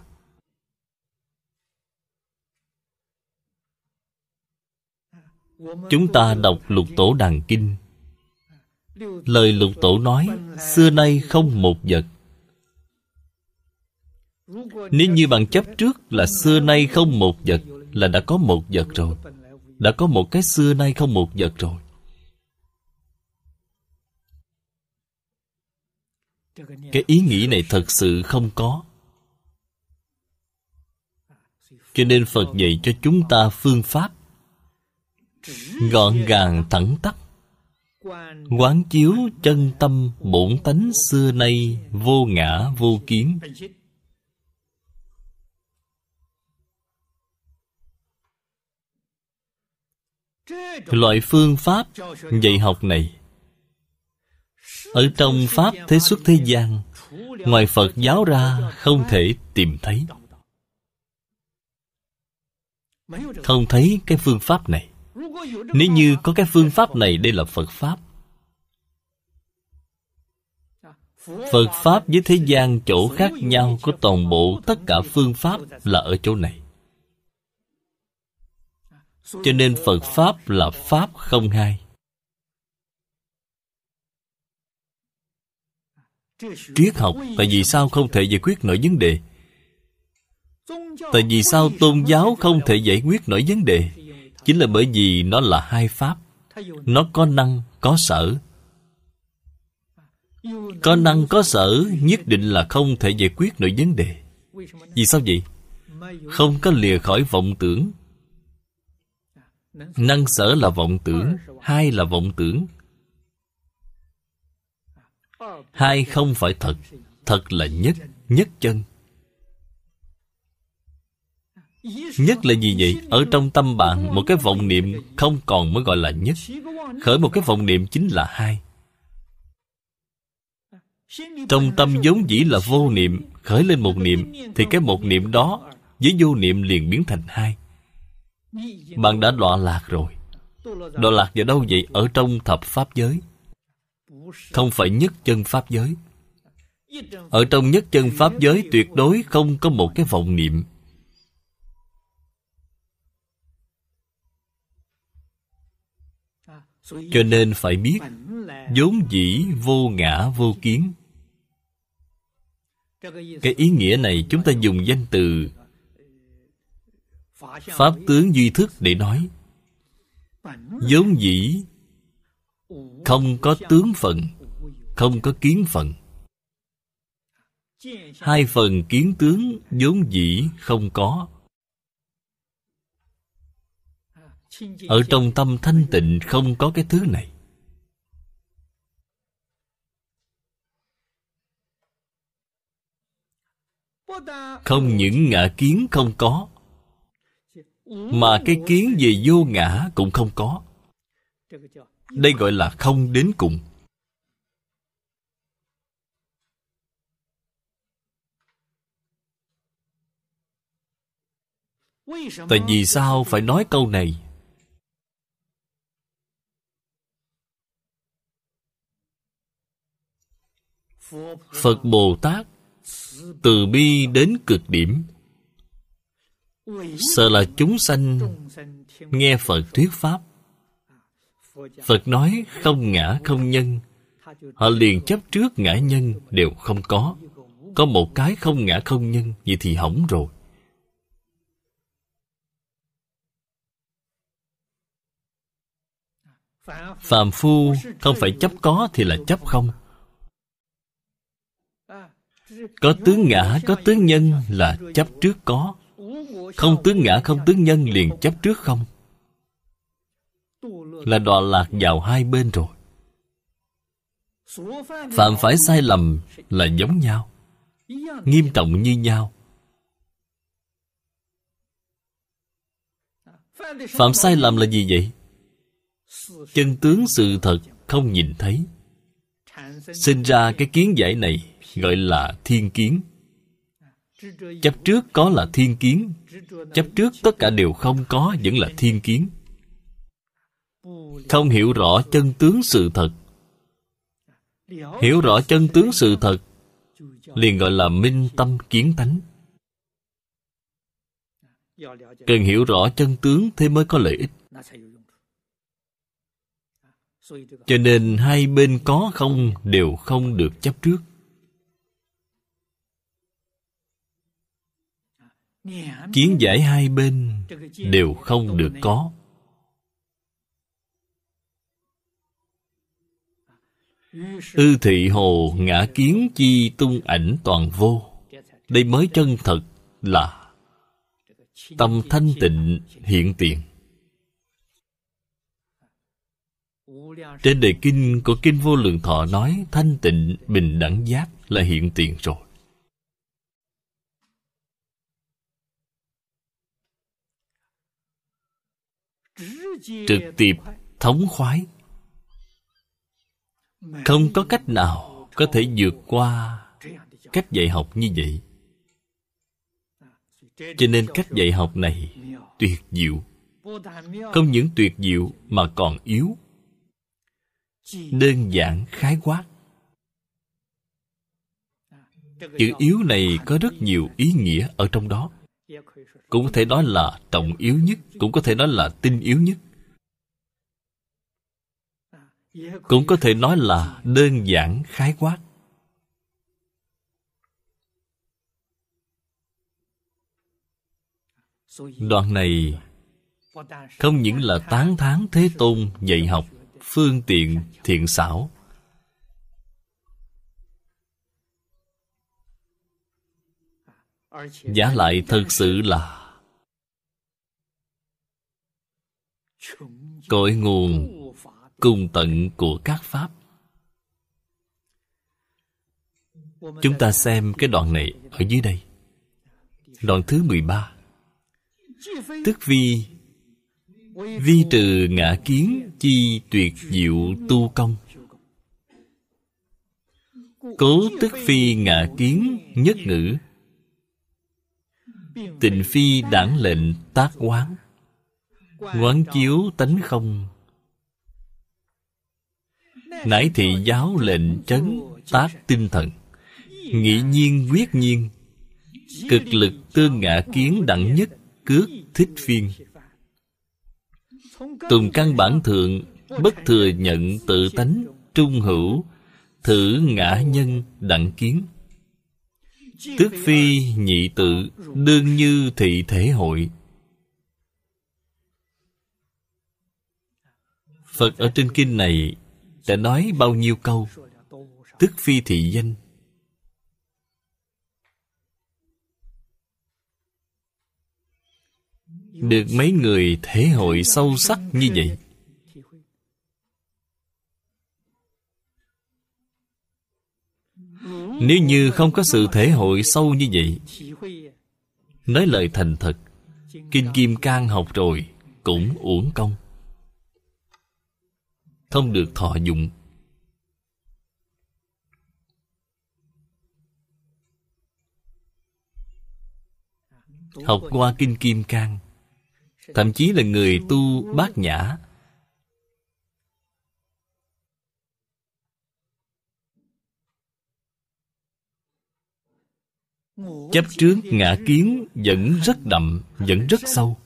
Chúng ta đọc lục tổ đàn kinh. Lời lục tổ nói, xưa nay không một vật. Nếu như bạn chấp trước là xưa nay không một vật, là đã có một vật rồi. Đã có một cái xưa nay không một vật rồi. Cái ý nghĩ này thật sự không có. Cho nên phật dạy cho chúng ta phương pháp gọn gàng thẳng tắp. Quán chiếu chân tâm bổn tánh xưa nay vô ngã vô kiến. Loại phương pháp dạy học này, ở trong pháp thế xuất thế gian, ngoài phật giáo ra không thể tìm thấy. Không thấy cái phương pháp này nếu như có cái phương pháp này, đây là phật pháp. Phật pháp với thế gian chỗ khác nhau có toàn bộ tất cả phương pháp là ở chỗ này. Cho nên phật pháp là pháp không hai. Triết học, tại vì sao không thể giải quyết nổi vấn đề? Tại vì sao tôn giáo không thể giải quyết nổi vấn đề? Chính là bởi vì nó là hai pháp. Nó có năng, có sở. Có năng, có sở, nhất định là không thể giải quyết nổi vấn đề. Vì sao vậy? Không có lìa khỏi vọng tưởng. Năng sở là vọng tưởng, hai là vọng tưởng. Hai không phải thật thật là nhất nhất chân nhất là gì vậy? Ở trong tâm bạn, một cái vọng niệm không còn mới gọi là nhất. Khởi một cái vọng niệm chính là hai. Trong tâm vốn dĩ là vô niệm, khởi lên một niệm, thì cái một niệm đó với vô niệm liền biến thành hai. Bạn đã đọa lạc rồi. Đọa lạc vào đâu vậy? Ở trong thập pháp giới. Không phải nhất chân pháp giới. Ở trong nhất chân pháp giới tuyệt đối không có một cái vọng niệm. Cho nên phải biết, vốn dĩ vô ngã vô kiến. Cái ý nghĩa này chúng ta dùng danh từ pháp tướng duy thức để nói. Vốn dĩ không có tướng phận không có kiến phận hai phần kiến tướng vốn dĩ không có. Ở trong tâm thanh tịnh không có cái thứ này. Không những ngã kiến không có mà cái kiến về vô ngã cũng không có. Đây gọi là không đến cùng. Tại vì sao phải nói câu này phật bồ tát từ bi đến cực điểm. Sợ là chúng sanh nghe phật thuyết pháp. Phật nói không ngã không nhân. Họ liền chấp trước ngã nhân đều không có. Có một cái không ngã không nhân vậy thì hỏng rồi. Phàm phu không phải chấp có thì là chấp không có tướng ngã, có tướng nhân là chấp trước có. Không tướng ngã, không tướng nhân liền chấp trước không. Là đọa lạc vào hai bên rồi. Phạm phải sai lầm là giống nhau, nghiêm trọng như nhau. Phạm sai lầm là gì vậy? Chân tướng sự thật không nhìn thấy. Sinh ra cái kiến giải này gọi là thiên kiến. Chấp trước có là thiên kiến, chấp trước tất cả đều không có vẫn là thiên kiến. Không hiểu rõ chân tướng sự thật. Hiểu rõ chân tướng sự thật, liền gọi là minh tâm kiến tánh cần hiểu rõ chân tướng thế mới có lợi ích. Cho nên hai bên có không đều không được chấp trước. Kiến giải hai bên đều không được có. Ư thị hồ ngã kiến chi tung ảnh toàn vô. Đây mới chân thật là tâm thanh tịnh hiện tiền. Trên đề kinh của kinh vô lượng thọ nói thanh tịnh bình đẳng giác là hiện tiền rồi. Trực tiếp thống khoái. Không có cách nào có thể vượt qua cách dạy học như vậy. Cho nên cách dạy học này tuyệt diệu. Không những tuyệt diệu mà còn yếu. Đơn giản khái quát. Chữ yếu này có rất nhiều ý nghĩa ở trong đó. Cũng có thể nói là trọng yếu nhất, cũng có thể nói là tinh yếu nhất cũng có thể nói là đơn giản, khái quát. Đoạn này không những là tán thán thế tôn dạy học, phương tiện, thiện xảo. Giả lại thật sự là cội nguồn cùng tận của các pháp. Chúng ta xem cái đoạn này ở dưới đây. Đoạn thứ 13 tức vi vi trừ ngã kiến chi tuyệt diệu tu công. Cố tức phi ngã kiến nhất ngữ. Tịnh phi đảng lệnh tác quán. Quán chiếu tánh không nãi thị giáo lệnh trấn tác tinh thần nghĩ nhiên quyết nhiên, cực lực tương ngã kiến đẳng nhất, cước thích phiên tùng căn bản thượng, bất thừa nhận tự tánh, trung hữu, thử ngã nhân đẳng kiến. Tước phi nhị tự, đương như thị thể hội. Phật ở trên kinh này đã nói bao nhiêu câu. Tức phi thị danh được mấy người thể hội sâu sắc như vậy? Nếu như không có sự thể hội sâu như vậy, nói lời thành thật, kinh kim cang học rồi cũng uổng công không được thọ dụng. Học qua kinh kim cang, thậm chí là người tu bát nhã. Chấp trước ngã kiến vẫn rất đậm, vẫn rất sâu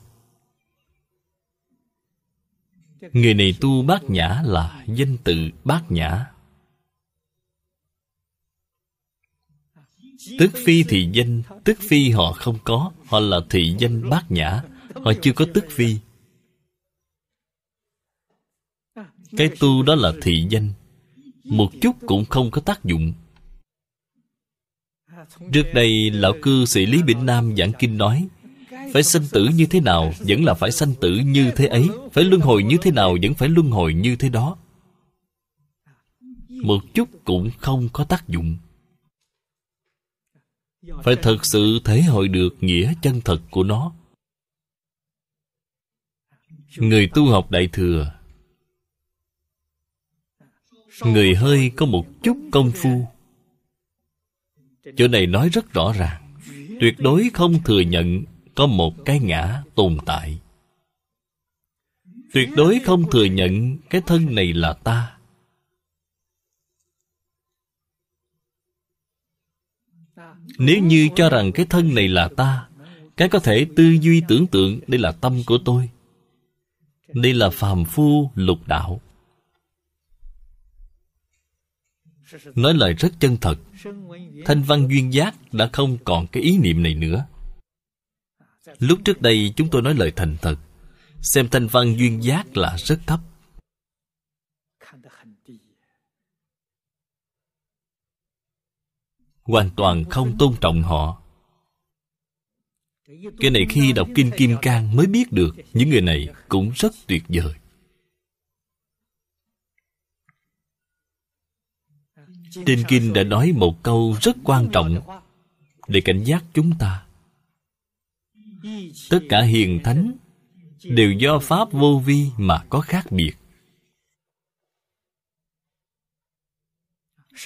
người này tu bát nhã là danh tự bát nhã. Tức phi thị danh tức phi họ không có, họ là thị danh bát nhã, họ chưa có tức phi. Cái tu đó là thị danh, một chút cũng không có tác dụng. Trước đây, lão cư sĩ lý bỉnh nam giảng kinh nói phải sanh tử như thế nào vẫn là phải sanh tử như thế ấy? Phải luân hồi như thế nào vẫn phải luân hồi như thế đó? Một chút cũng không có tác dụng. Phải thật sự thể hội được nghĩa chân thật của nó. Người tu học đại thừa, người hơi có một chút công phu. Chỗ này nói rất rõ ràng, tuyệt đối không thừa nhận có một cái ngã tồn tại. Tuyệt đối không thừa nhận cái thân này là ta. Nếu như cho rằng cái thân này là ta, cái có thể tư duy tưởng tượng đây là tâm của tôi. Đây là phàm phu lục đạo. Nói lời rất chân thật, thanh văn duyên giác đã không còn cái ý niệm này nữa lúc trước đây chúng tôi nói lời thành thật. Xem thanh văn duyên giác là rất thấp. Hoàn toàn không tôn trọng họ. Cái này khi đọc kinh kim cang mới biết được những người này cũng rất tuyệt vời. Trên kinh đã nói một câu rất quan trọng để cảnh giác chúng ta tất cả hiền thánh đều do pháp vô vi mà có khác biệt.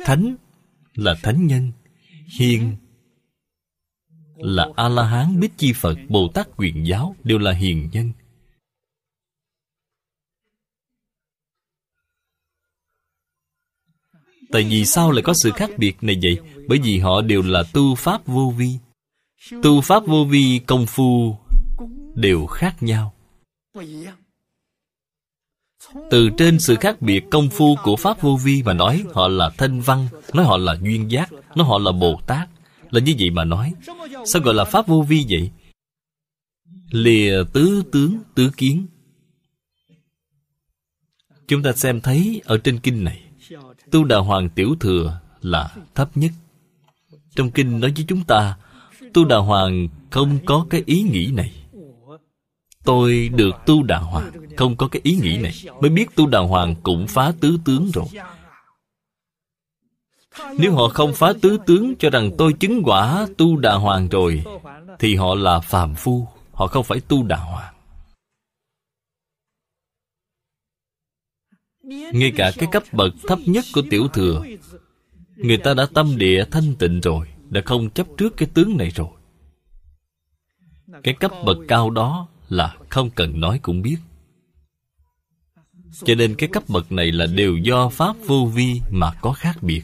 Thánh là thánh nhân, hiền là a la hán bích chi phật bồ tát quyền giáo đều là hiền nhân. Tại vì sao lại có sự khác biệt này vậy? Bởi vì họ đều là tu pháp vô vi tu pháp vô vi, công phu đều khác nhau. Từ trên sự khác biệt công phu của pháp vô vi mà nói, họ là thanh văn, nói họ là duyên giác, nói họ là bồ tát. Là như vậy mà nói, sao gọi là pháp vô vi vậy? Lìa tứ tướng, tứ kiến. Chúng ta xem thấy ở trên kinh này, tu đà hoàng tiểu thừa là thấp nhất. Trong kinh nói với chúng ta tu đà hoàng không có cái ý nghĩ này. Tôi được tu đà hoàng không có cái ý nghĩ này. Mới biết tu đà hoàng cũng phá tứ tướng rồi. Nếu họ không phá tứ tướng cho rằng tôi chứng quả tu đà hoàng rồi, thì họ là phàm phu. Họ không phải tu đà hoàng. Ngay cả cái cấp bậc thấp nhất của tiểu thừa, người ta đã tâm địa thanh tịnh rồi đã không chấp trước cái tướng này rồi. Cái cấp bậc cao đó là không cần nói cũng biết. Cho nên cái cấp bậc này là đều do pháp vô vi mà có khác biệt.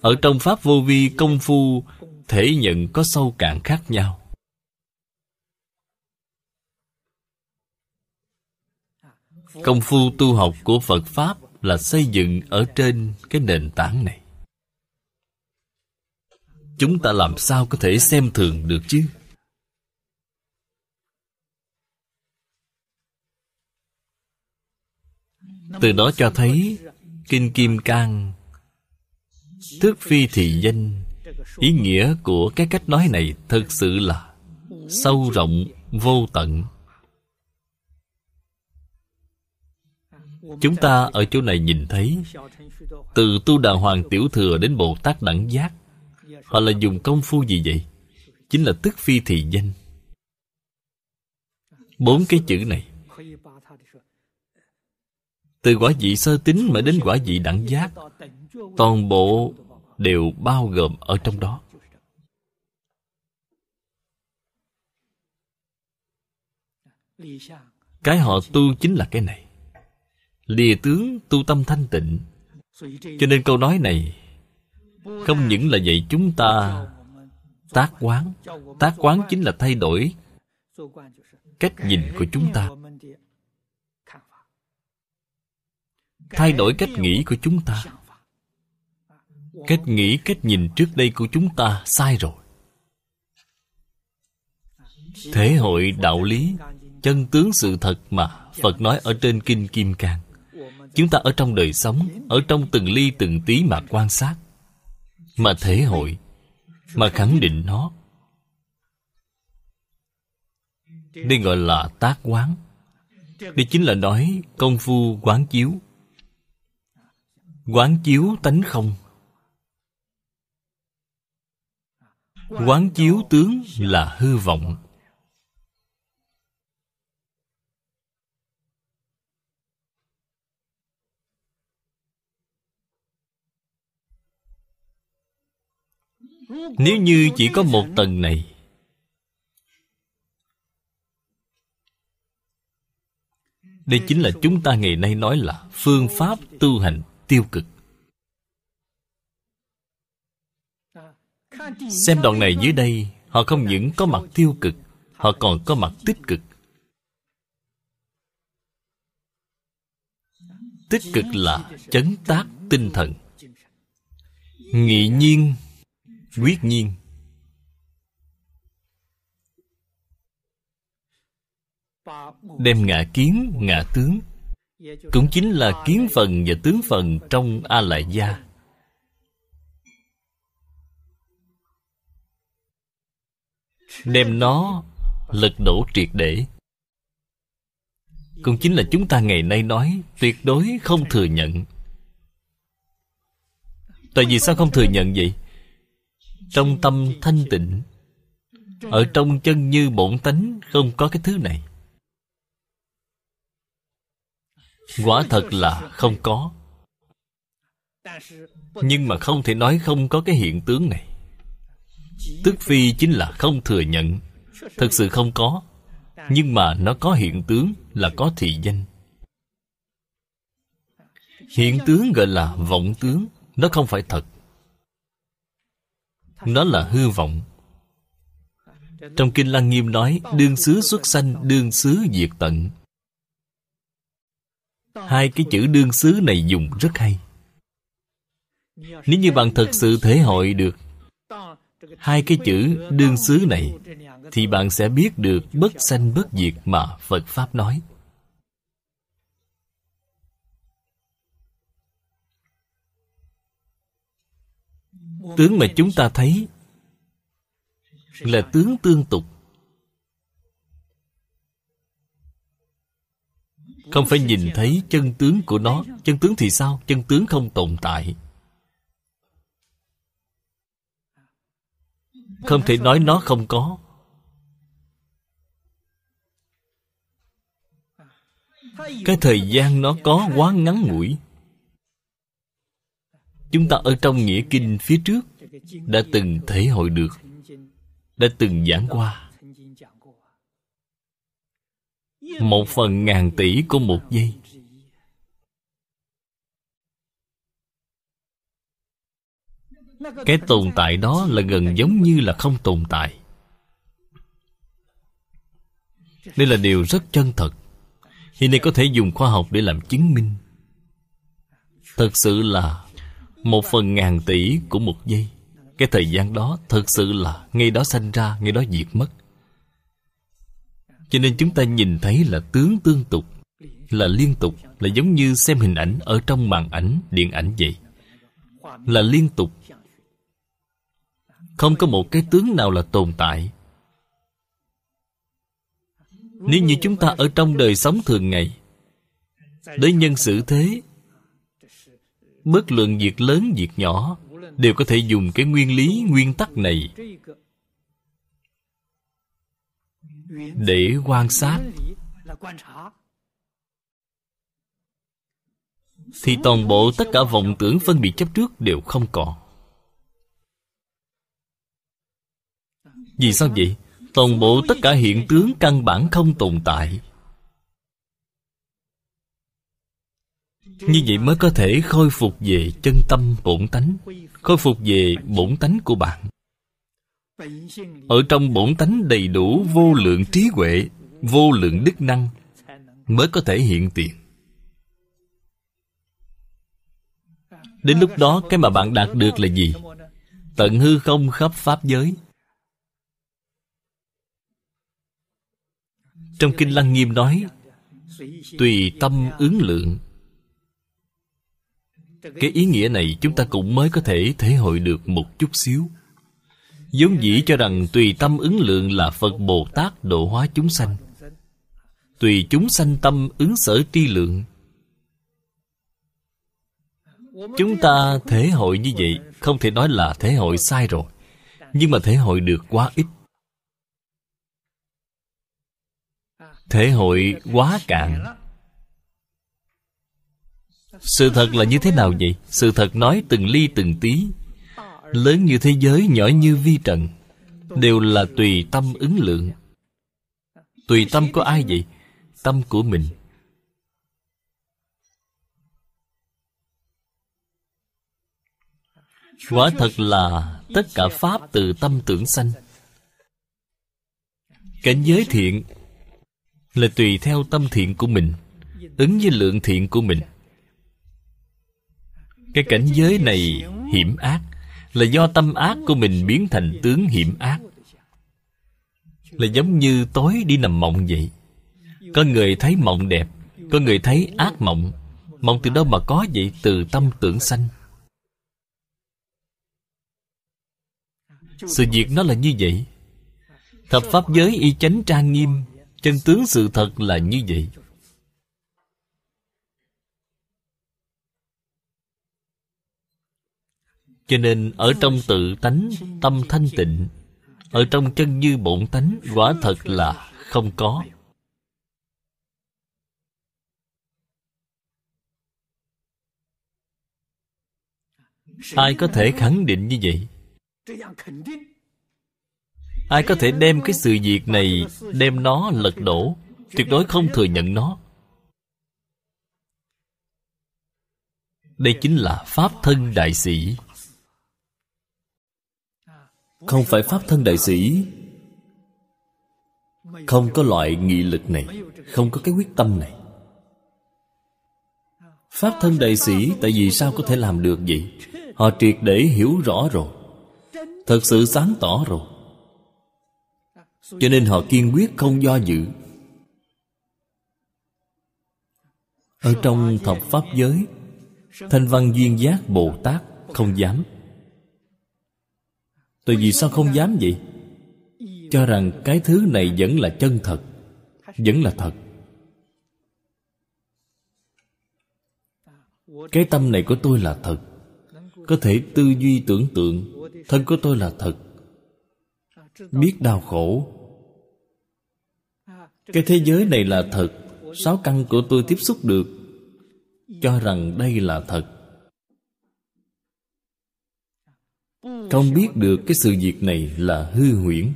Ở trong pháp vô vi, công phu, thể nhận có sâu cạn khác nhau. Công phu tu học của phật pháp là xây dựng ở trên cái nền tảng này chúng ta làm sao có thể xem thường được chứ? Từ đó cho thấy kinh kim cang Thức phi thị danh Ý nghĩa của cái cách nói này Thực sự là Sâu rộng, vô tận. Chúng ta ở chỗ này nhìn thấy Từ tu đà hoàng tiểu thừa đến Bồ Tát đẳng giác Họ là dùng công phu gì vậy? Chính là tức phi thị danh. Bốn cái chữ này. Từ quả vị sơ tính mà đến quả vị đẳng giác, Toàn bộ đều bao gồm ở trong đó. Cái họ tu chính là cái này. Lìa tướng tu tâm thanh tịnh. Cho nên câu nói này không những là dạy chúng ta tác quán. Tác quán chính là thay đổi cách nhìn của chúng ta. Thay đổi cách nghĩ của chúng ta. Cách nghĩ, cách nhìn trước đây của chúng ta sai rồi. Thể hội đạo lý, chân tướng sự thật mà phật nói ở trên kinh kim cang. Chúng ta ở trong đời sống, ở trong từng ly từng tí mà quan sát mà thể hội, mà khẳng định nó. Đây gọi là tác quán. Đây chính là nói công phu quán chiếu. Quán chiếu tánh không. Quán chiếu tướng là hư vọng. Nếu như chỉ có một tầng này, đây chính là chúng ta ngày nay nói là phương pháp tu hành tiêu cực. Xem đoạn này dưới đây, họ không những có mặt tiêu cực, họ còn có mặt tích cực. Tích cực là chấn tác tinh thần. Nghị nhiên quyết nhiên. Đem ngã kiến ngã tướng. Cũng chính là kiến phần và tướng phần trong a lại gia đem nó lật đổ triệt để. Cũng chính là chúng ta ngày nay nói, tuyệt đối không thừa nhận. Tại vì sao không thừa nhận vậy? Trong tâm thanh tịnh, ở trong chân như bổn tánh, không có cái thứ này. Quả thật là không có. Nhưng mà không thể nói không có cái hiện tướng này. Tức phi chính là không thừa nhận thật sự không có. Nhưng mà nó có hiện tướng là có thị danh. Hiện tướng gọi là vọng tướng, nó không phải thật nó là hư vọng. Trong kinh lăng nghiêm nói đương xứ xuất sanh đương xứ diệt tận. Hai cái chữ đương xứ này dùng rất hay. Nếu như bạn thật sự thể hội được hai cái chữ đương xứ này, thì bạn sẽ biết được bất sanh bất diệt mà phật pháp nói. Tướng mà chúng ta thấy là tướng tương tục. Không phải nhìn thấy chân tướng của nó. Chân tướng thì sao? Chân tướng không tồn tại. Không thể nói nó không có. Cái thời gian nó có quá ngắn ngủi chúng ta ở trong nghĩa kinh phía trước đã từng thể hội được, đã từng giảng qua. Một phần ngàn tỷ của một giây. Cái tồn tại đó là gần giống như là không tồn tại. Đây là điều rất chân thật. Hiện nay có thể dùng khoa học để làm chứng minh. Thật sự là một phần ngàn tỷ của một giây. Cái thời gian đó thật sự là ngay đó sanh ra ngay đó diệt mất. Cho nên chúng ta nhìn thấy là tướng tương tục, là liên tục, là giống như xem hình ảnh ở trong màn ảnh, điện ảnh vậy. Là liên tục. Không có một cái tướng nào là tồn tại. Nếu như chúng ta ở trong đời sống thường ngày, đối nhân xử thế bất luận việc lớn việc nhỏ, đều có thể dùng cái nguyên lý, nguyên tắc này. Để quan sát. Thì toàn bộ tất cả vọng tưởng phân biệt chấp trước đều không còn. Vì sao vậy? Toàn bộ tất cả hiện tướng căn bản không tồn tại. Như vậy mới có thể khôi phục về chân tâm bổn tánh, khôi phục về bổn tánh của bạn. Ở trong bổn tánh đầy đủ vô lượng trí huệ, vô lượng đức năng, mới có thể hiện tiền. Đến lúc đó, cái mà bạn đạt được là gì? Tận hư không khắp pháp giới. Trong kinh lăng nghiêm nói, tùy tâm ứng lượng cái ý nghĩa này chúng ta cũng mới có thể thể hội được một chút xíu. Vốn dĩ cho rằng tùy tâm ứng lượng là phật bồ tát độ hóa chúng sanh. Tùy chúng sanh tâm ứng sở tri lượng. Chúng ta thể hội như vậy, không thể nói là thể hội sai rồi, nhưng mà thể hội được quá ít. Thể hội quá cạn sự thật là như thế nào vậy? Sự thật nói từng ly từng tí. Lớn như thế giới, nhỏ như vi trần đều là tùy tâm ứng lượng. Tùy tâm của ai vậy? Tâm của mình. Quả thật là tất cả pháp từ tâm tưởng sanh. Cảnh giới thiện là tùy theo tâm thiện của mình, ứng với lượng thiện của mình cái cảnh giới này hiểm ác là do tâm ác của mình biến thành tướng hiểm ác. Là giống như tối đi nằm mộng vậy. Có người thấy mộng đẹp, có người thấy ác mộng. Mộng từ đâu mà có vậy? Từ tâm tưởng sanh. Sự việc nó là như vậy. Thập pháp giới y chánh trang nghiêm, chân tướng sự thật là như vậy. Cho nên ở trong tự tánh, tâm thanh tịnh, ở trong chân như bổn tánh, quả thật là không có. Ai có thể khẳng định như vậy? Ai có thể đem cái sự việc này, đem nó lật đổ, tuyệt đối không thừa nhận nó? Đây chính là pháp thân đại sĩ không phải pháp thân đại sĩ. Không có loại nghị lực này, không có cái quyết tâm này. Pháp thân đại sĩ, tại vì sao có thể làm được vậy? Họ triệt để hiểu rõ rồi. Thật sự sáng tỏ rồi. Cho nên họ kiên quyết không do dự. Ở trong thập pháp giới, thanh văn duyên giác bồ tát không dám Tại vì sao không dám vậy? Cho rằng cái thứ này vẫn là chân thật, Vẫn là thật. Cái tâm này của tôi là thật. Có thể tư duy tưởng tượng, Thân của tôi là thật. Biết đau khổ. Cái thế giới này là thật. Sáu căn của tôi tiếp xúc được. Cho rằng đây là thật. Không biết được cái sự việc này là hư huyễn.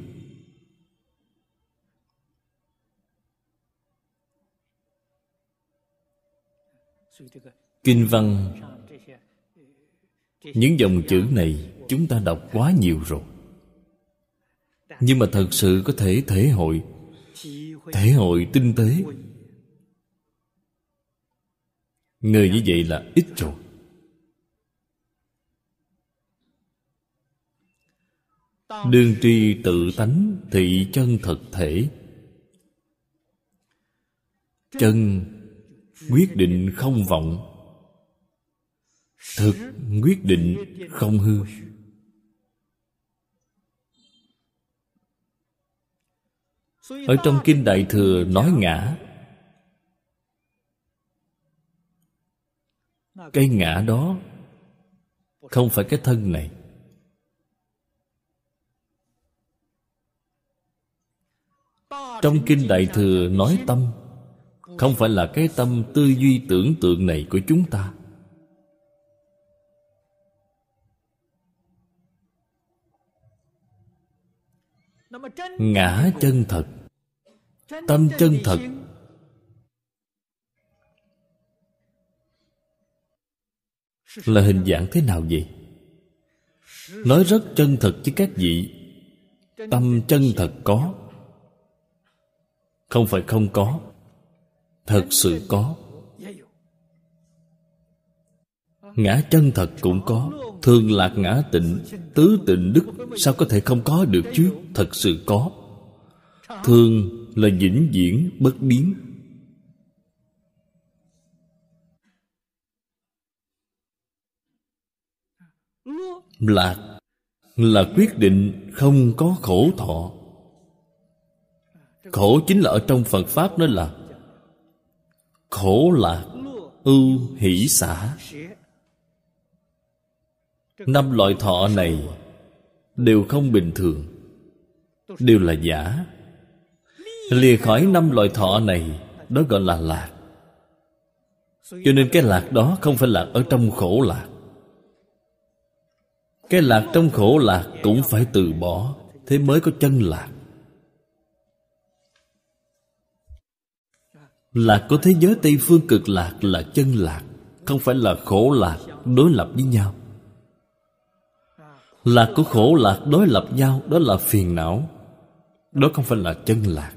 Kinh văn, những dòng chữ này chúng ta đọc quá nhiều rồi. Nhưng mà thật sự có thể thể hội thể hội tinh tế. Người như vậy là ít rồi. Đương tri tự tánh thị chân thực thể. Chân quyết định không vọng. Thực quyết định không hư. Ở trong kinh đại thừa nói ngã. Cái ngã đó không phải cái thân này. Trong kinh đại thừa nói tâm, không phải là cái tâm tư duy tưởng tượng này của chúng ta. Ngã chân thật, tâm chân thật. Là hình dạng thế nào vậy? Nói rất chân thật với các vị, tâm chân thật có không phải không có. Thật sự có. Ngã chân thật cũng có. Thường lạc ngã tịnh. Tứ tịnh đức sao có thể không có được chứ? Thật sự có. Thường là vĩnh viễn bất biến. Lạc là quyết định không có khổ thọ khổ chính là ở trong phật pháp nó là khổ lạc ưu hỷ xả. Năm loại thọ này đều không bình thường, đều là giả. Lìa khỏi năm loại thọ này, đó gọi là lạc. Cho nên cái lạc đó không phải lạc ở trong khổ lạc. Cái lạc trong khổ lạc cũng phải từ bỏ, thế mới có chân lạc. Lạc của thế giới tây phương cực lạc là chân lạc, không phải là khổ lạc đối lập với nhau. Lạc của khổ lạc đối lập nhau, đó là phiền não, đó không phải là chân lạc.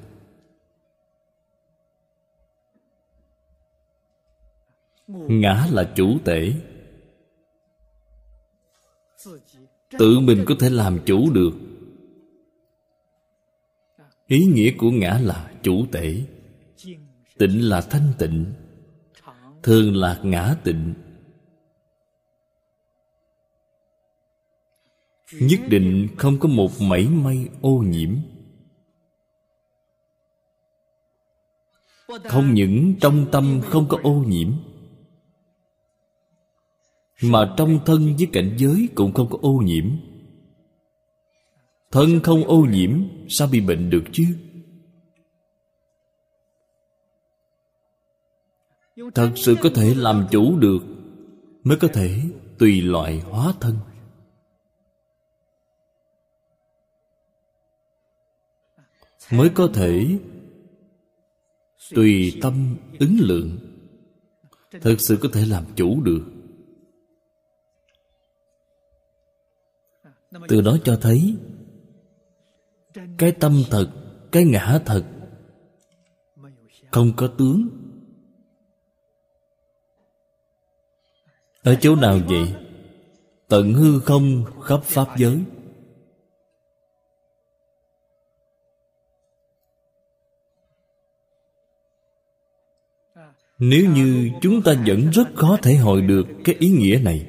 Ngã là chủ tể tự mình có thể làm chủ được. Ý nghĩa của ngã là chủ tể tịnh là thanh tịnh, thường là ngã tịnh. Nhất định không có một mảy may ô nhiễm. Không những trong tâm không có ô nhiễm, mà trong thân với cảnh giới cũng không có ô nhiễm. Thân không ô nhiễm, sao bị bệnh được chứ? Thật sự có thể làm chủ được, mới có thể tùy loại hóa thân. Mới có thể tùy tâm ứng lượng. Thật sự có thể làm chủ được. Từ đó cho thấy, cái tâm thật, cái ngã thật không có tướng. Ở chỗ nào vậy? Tận hư không khắp pháp giới. Nếu như chúng ta vẫn rất khó thể hội được cái ý nghĩa này,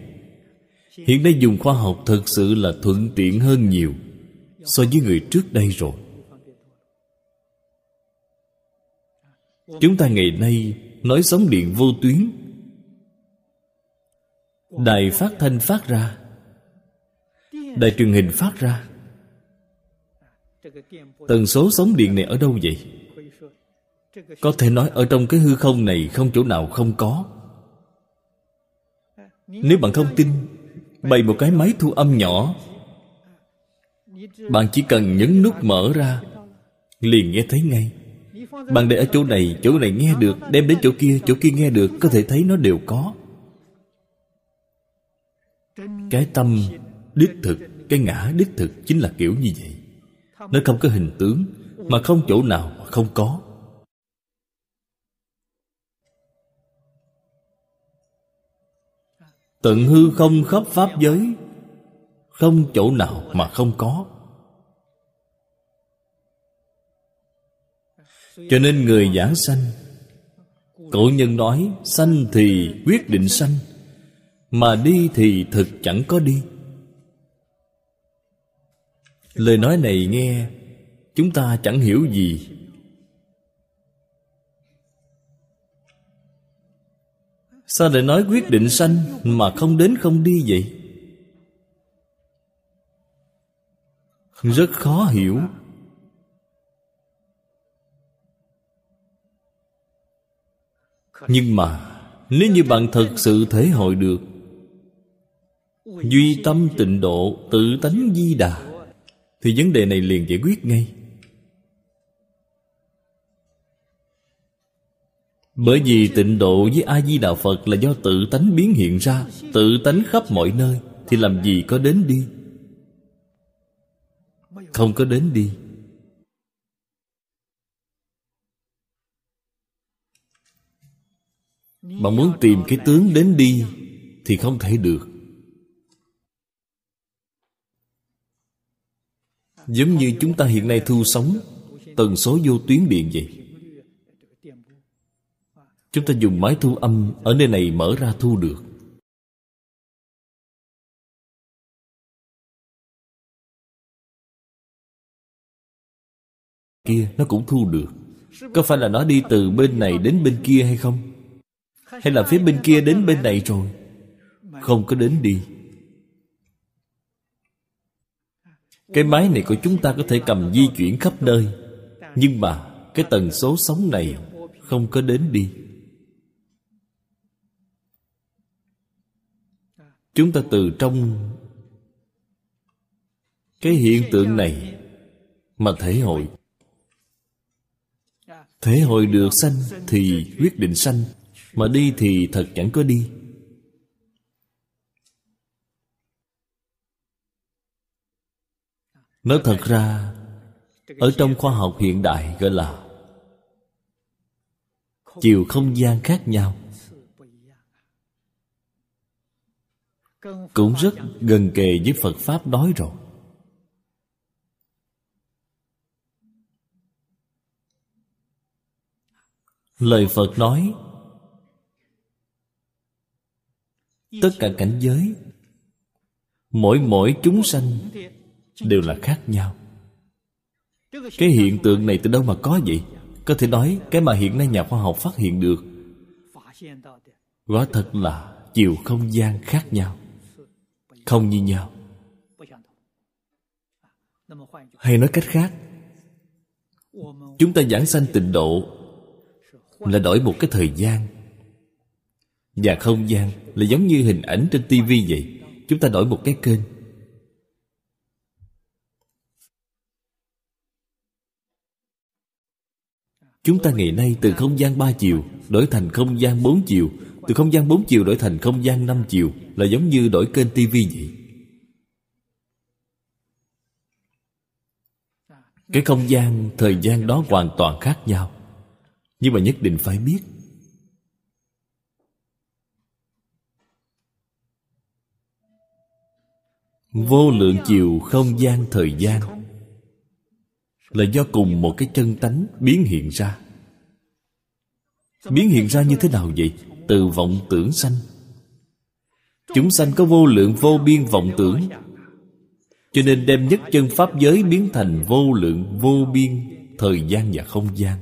hiện nay dùng khoa học thực sự là thuận tiện hơn nhiều so với người trước đây rồi. Chúng ta ngày nay nói sóng điện vô tuyến đài phát thanh phát ra. Đài truyền hình phát ra. Tần số sóng điện này ở đâu vậy? Có thể nói ở trong cái hư không này không chỗ nào không có. Nếu bạn không tin, bày một cái máy thu âm nhỏ. Bạn chỉ cần nhấn nút mở ra, liền nghe thấy ngay. Bạn để ở chỗ này chỗ này nghe được, đem đến chỗ kia chỗ kia nghe được, có thể thấy nó đều có cái tâm đích thực, cái ngã đích thực chính là kiểu như vậy. Nó không có hình tướng, mà không chỗ nào mà không có. Tận hư không khắp pháp giới, không chỗ nào mà không có. Cho nên người giảng sanh, cổ nhân nói, sanh thì quyết định sanh mà đi thì thực chẳng có đi. Lời nói này nghe, chúng ta chẳng hiểu gì. Sao lại nói quyết định sanh mà không đến không đi vậy? Rất khó hiểu. Nhưng mà, nếu như bạn thật sự thể hội được duy tâm tịnh độ, tự tánh di đà. Thì vấn đề này liền giải quyết ngay. Bởi vì tịnh độ với a di đà phật là do tự tánh biến hiện ra, tự tánh khắp mọi nơi, thì làm gì có đến đi? Không có đến đi. Bạn muốn tìm cái tướng đến đi thì không thể được. Giống như chúng ta hiện nay thu sóng Tần số vô tuyến điện vậy. Chúng ta dùng máy thu âm Ở nơi này mở ra thu được. Kia, nó cũng thu được. Có phải là nó đi từ bên này đến bên kia hay không? Hay là phía bên kia đến bên này rồi? Không có đến đi. Cái máy này của chúng ta có thể cầm di chuyển khắp nơi. Nhưng mà cái tần số sóng này không có đến đi. Chúng ta từ trong cái hiện tượng này mà thể hội. Thể hội được sanh thì quyết định sanh, mà đi thì thật chẳng có đi. Nói thật ra, ở trong khoa học hiện đại gọi là chiều không gian khác nhau, cũng rất gần kề với phật pháp nói rồi. Lời phật nói, tất cả cảnh giới, mỗi mỗi chúng sanh đều là khác nhau. Cái hiện tượng này từ đâu mà có vậy? Có thể nói cái mà hiện nay nhà khoa học phát hiện được. Quả thật là chiều không gian khác nhau. Không như nhau. Hay nói cách khác chúng ta giảng sanh tịnh độ là đổi một cái thời gian. Và không gian là giống như hình ảnh trên tivi vậy. Chúng ta đổi một cái kênh Chúng ta ngày nay từ không gian ba chiều Đổi thành không gian bốn chiều. Từ không gian bốn chiều đổi thành không gian năm chiều Là giống như đổi kênh tivi vậy. Cái không gian, thời gian đó hoàn toàn khác nhau. Nhưng mà nhất định phải biết. Vô lượng chiều không gian thời gian là do cùng một cái chân tánh biến hiện ra. Biến hiện ra như thế nào vậy? Từ vọng tưởng sanh. Chúng sanh có vô lượng vô biên vọng tưởng. Cho nên đem nhất chân pháp giới biến thành vô lượng vô biên, thời gian và không gian.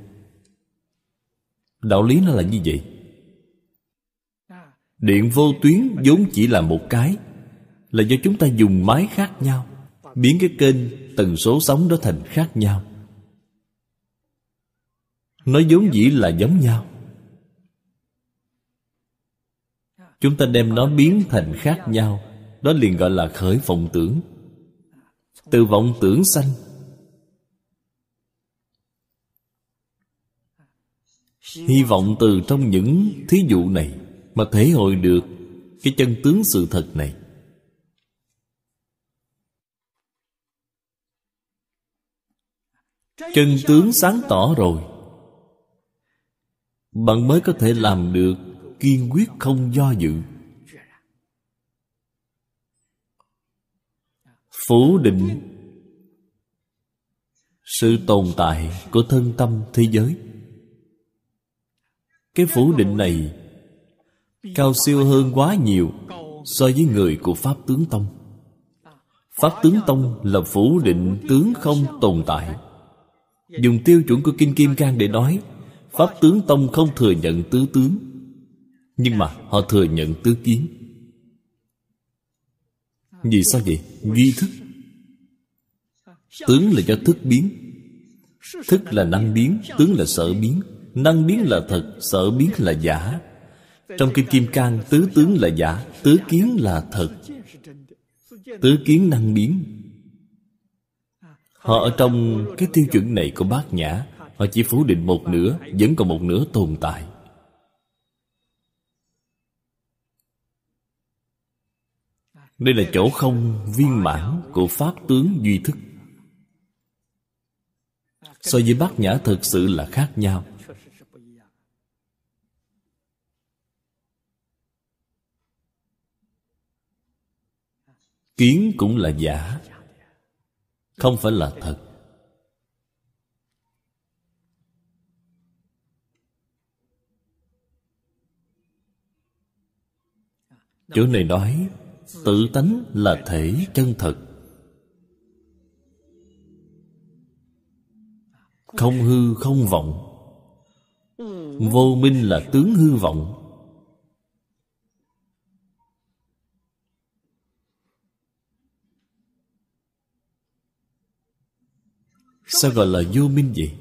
Đạo lý nó là như vậy. Điện vô tuyến vốn chỉ là một cái, là do chúng ta dùng máy khác nhau, biến cái kênh tần số sóng đó thành khác nhau. Nó vốn dĩ là giống nhau. Chúng ta đem nó biến thành khác nhau, đó liền gọi là khởi vọng tưởng. Từ vọng tưởng sanh, hy vọng từ trong những thí dụ này mà thể hội được cái chân tướng sự thật này. Chân tướng sáng tỏ rồi. Bạn mới có thể làm được kiên quyết không do dự. Phủ định, sự tồn tại của thân tâm thế giới. Cái phủ định này cao siêu hơn quá nhiều so với người của pháp tướng tông. Pháp tướng tông là phủ định tướng không tồn tại dùng tiêu chuẩn của kinh kim cang để nói, pháp tướng tông không thừa nhận tứ tướng. Nhưng mà họ thừa nhận tứ kiến. Vì sao vậy? Duy thức. Tướng là do thức biến. Thức là năng biến, tướng là sở biến. Năng biến là thật, sở biến là giả. Trong kinh kim cang, tứ tướng là giả, tứ kiến là thật. Tứ kiến năng biến họ ở trong cái tiêu chuẩn này của bát nhã. Họ chỉ phủ định một nửa, vẫn còn một nửa tồn tại. Đây là chỗ không viên mãn của pháp tướng duy thức. So với bát nhã thực sự là khác nhau. Kiến cũng là giả không phải là thật. Chỗ này nói, tự tánh là thể chân thật. Không hư không vọng. Vô minh là tướng hư vọng. Sao gọi là vô minh vậy?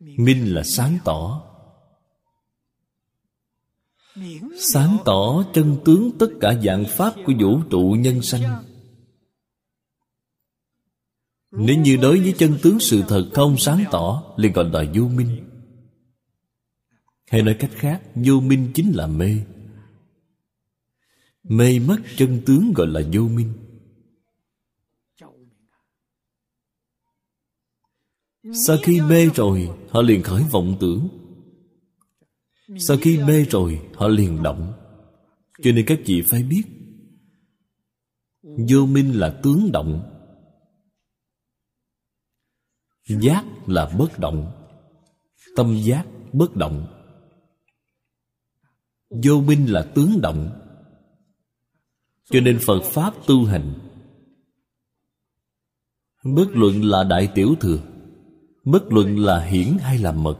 Minh là sáng tỏ. Sáng tỏ chân tướng tất cả dạng pháp của vũ trụ nhân sanh. Nếu như đối với chân tướng sự thật không sáng tỏ liền gọi là vô minh. Hay nói cách khác, vô minh chính là mê. Mê mất chân tướng gọi là vô minh. Sau khi mê rồi, họ liền khởi vọng tưởng. Sau khi mê rồi, họ liền động. Cho nên các chị phải biết, vô minh là tướng động. Giác là bất động. Tâm giác bất động. Vô minh là tướng động. Cho nên phật pháp tu hành. Bất luận là đại tiểu thừa bất luận là hiển hay là mật.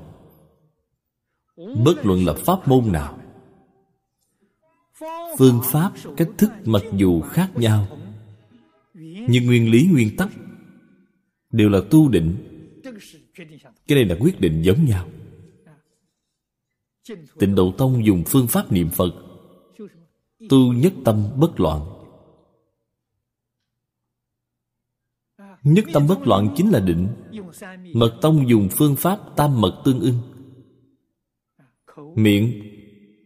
Bất luận là pháp môn nào. Phương pháp, cách thức mặc dù khác nhau, nhưng nguyên lý, nguyên tắc đều là tu định. Cái này là quyết định giống nhau. Tịnh độ tông dùng phương pháp niệm phật. Tu nhất tâm bất loạn. Nhất tâm bất loạn chính là định. Mật tông dùng phương pháp tam mật tương ưng. Miệng,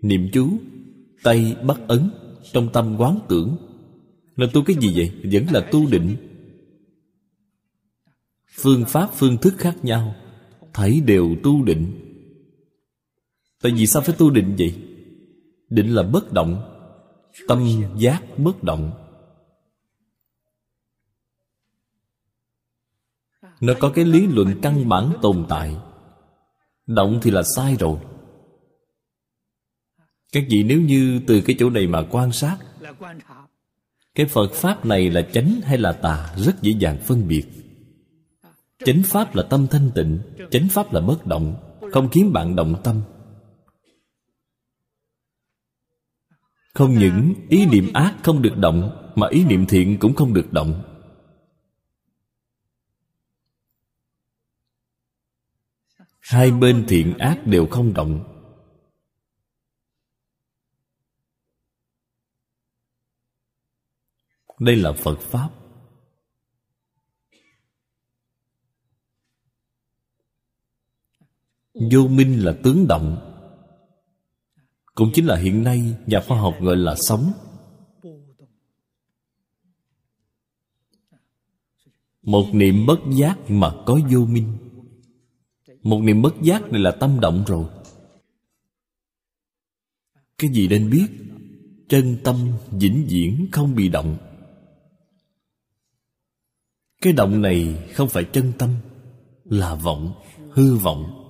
niệm chú, tay bắt ấn, trong tâm quán tưởng. Là tu cái gì vậy? Vẫn là tu định. Phương pháp, phương thức khác nhau. Thấy đều tu định. Tại vì sao phải tu định vậy? Định là bất động. Tâm giác bất động. Nó có cái lý luận căn bản tồn tại. Động thì là sai rồi. Các vị nếu như từ cái chỗ này mà quan sát, cái phật pháp này là chánh hay là tà rất dễ dàng phân biệt. Chánh pháp là tâm thanh tịnh, chánh pháp là bất động, không khiến bạn động tâm. Không những ý niệm ác không được động, mà ý niệm thiện cũng không được động. Hai bên thiện ác đều không động. Đây là phật pháp. Vô minh là tướng động. Cũng chính là hiện nay nhà khoa học gọi là sống. Một niệm bất giác mà có vô minh một niệm bất giác này là tâm động rồi. Cái gì nên biết? Chân tâm vĩnh viễn không bị động. Cái động này không phải chân tâm, là vọng, hư vọng.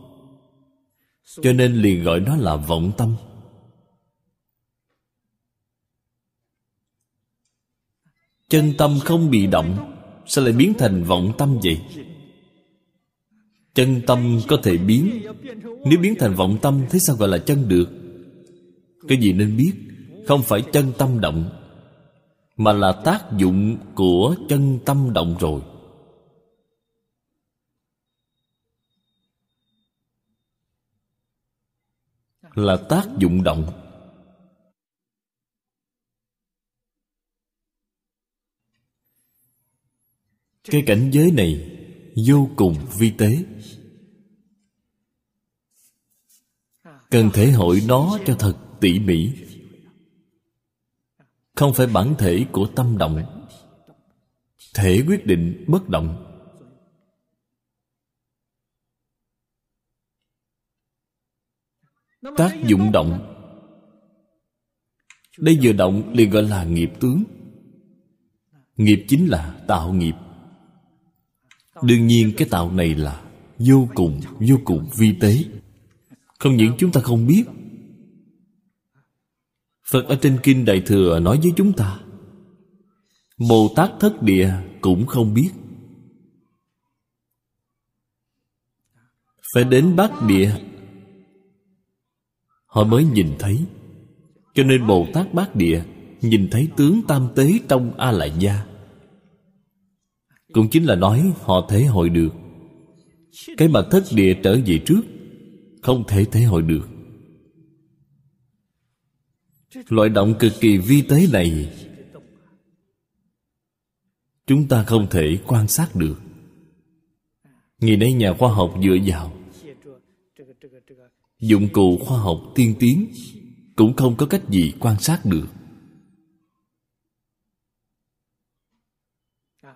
Cho nên liền gọi nó là vọng tâm. Chân tâm không bị động, sao lại biến thành vọng tâm vậy? Chân tâm có thể biến. Nếu biến thành vọng tâm thế sao gọi là chân được? Cái gì nên biết? Không phải chân tâm động, mà là tác dụng của chân tâm động rồi. Là tác dụng động. Cái cảnh giới này vô cùng vi tế. Cần thể hội nó cho thật tỉ mỉ. Không phải bản thể của tâm động. Thể quyết định bất động. Tác dụng động. Đây vừa động liền gọi là nghiệp tướng. Nghiệp chính là tạo nghiệp. Đương nhiên cái tạo này là vô cùng vô cùng vi tế không những chúng ta không biết. Phật ở trên kinh đại thừa nói với chúng ta, bồ tát thất địa cũng không biết. Phải đến bát địa, họ mới nhìn thấy. Cho nên bồ tát bát địa nhìn thấy tướng tam tế trong a la gia cũng chính là nói họ thể hội được. Cái mà thất địa trở về trước không thể thể hội được. Loại động cực kỳ vi tế này, chúng ta không thể quan sát được. Ngày nay nhà khoa học dựa vào dụng cụ khoa học tiên tiến cũng không có cách gì quan sát được.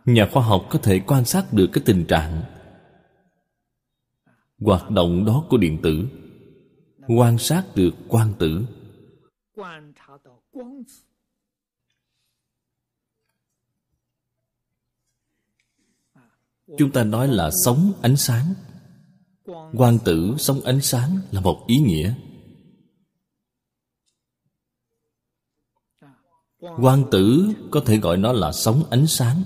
Nhà khoa học có thể quan sát được cái tình trạng hoạt động đó của điện tử. Quan sát được quang tử. Chúng ta nói là sống ánh sáng. Quang tử sống ánh sáng là một ý nghĩa. Quang tử có thể gọi nó là sống ánh sáng.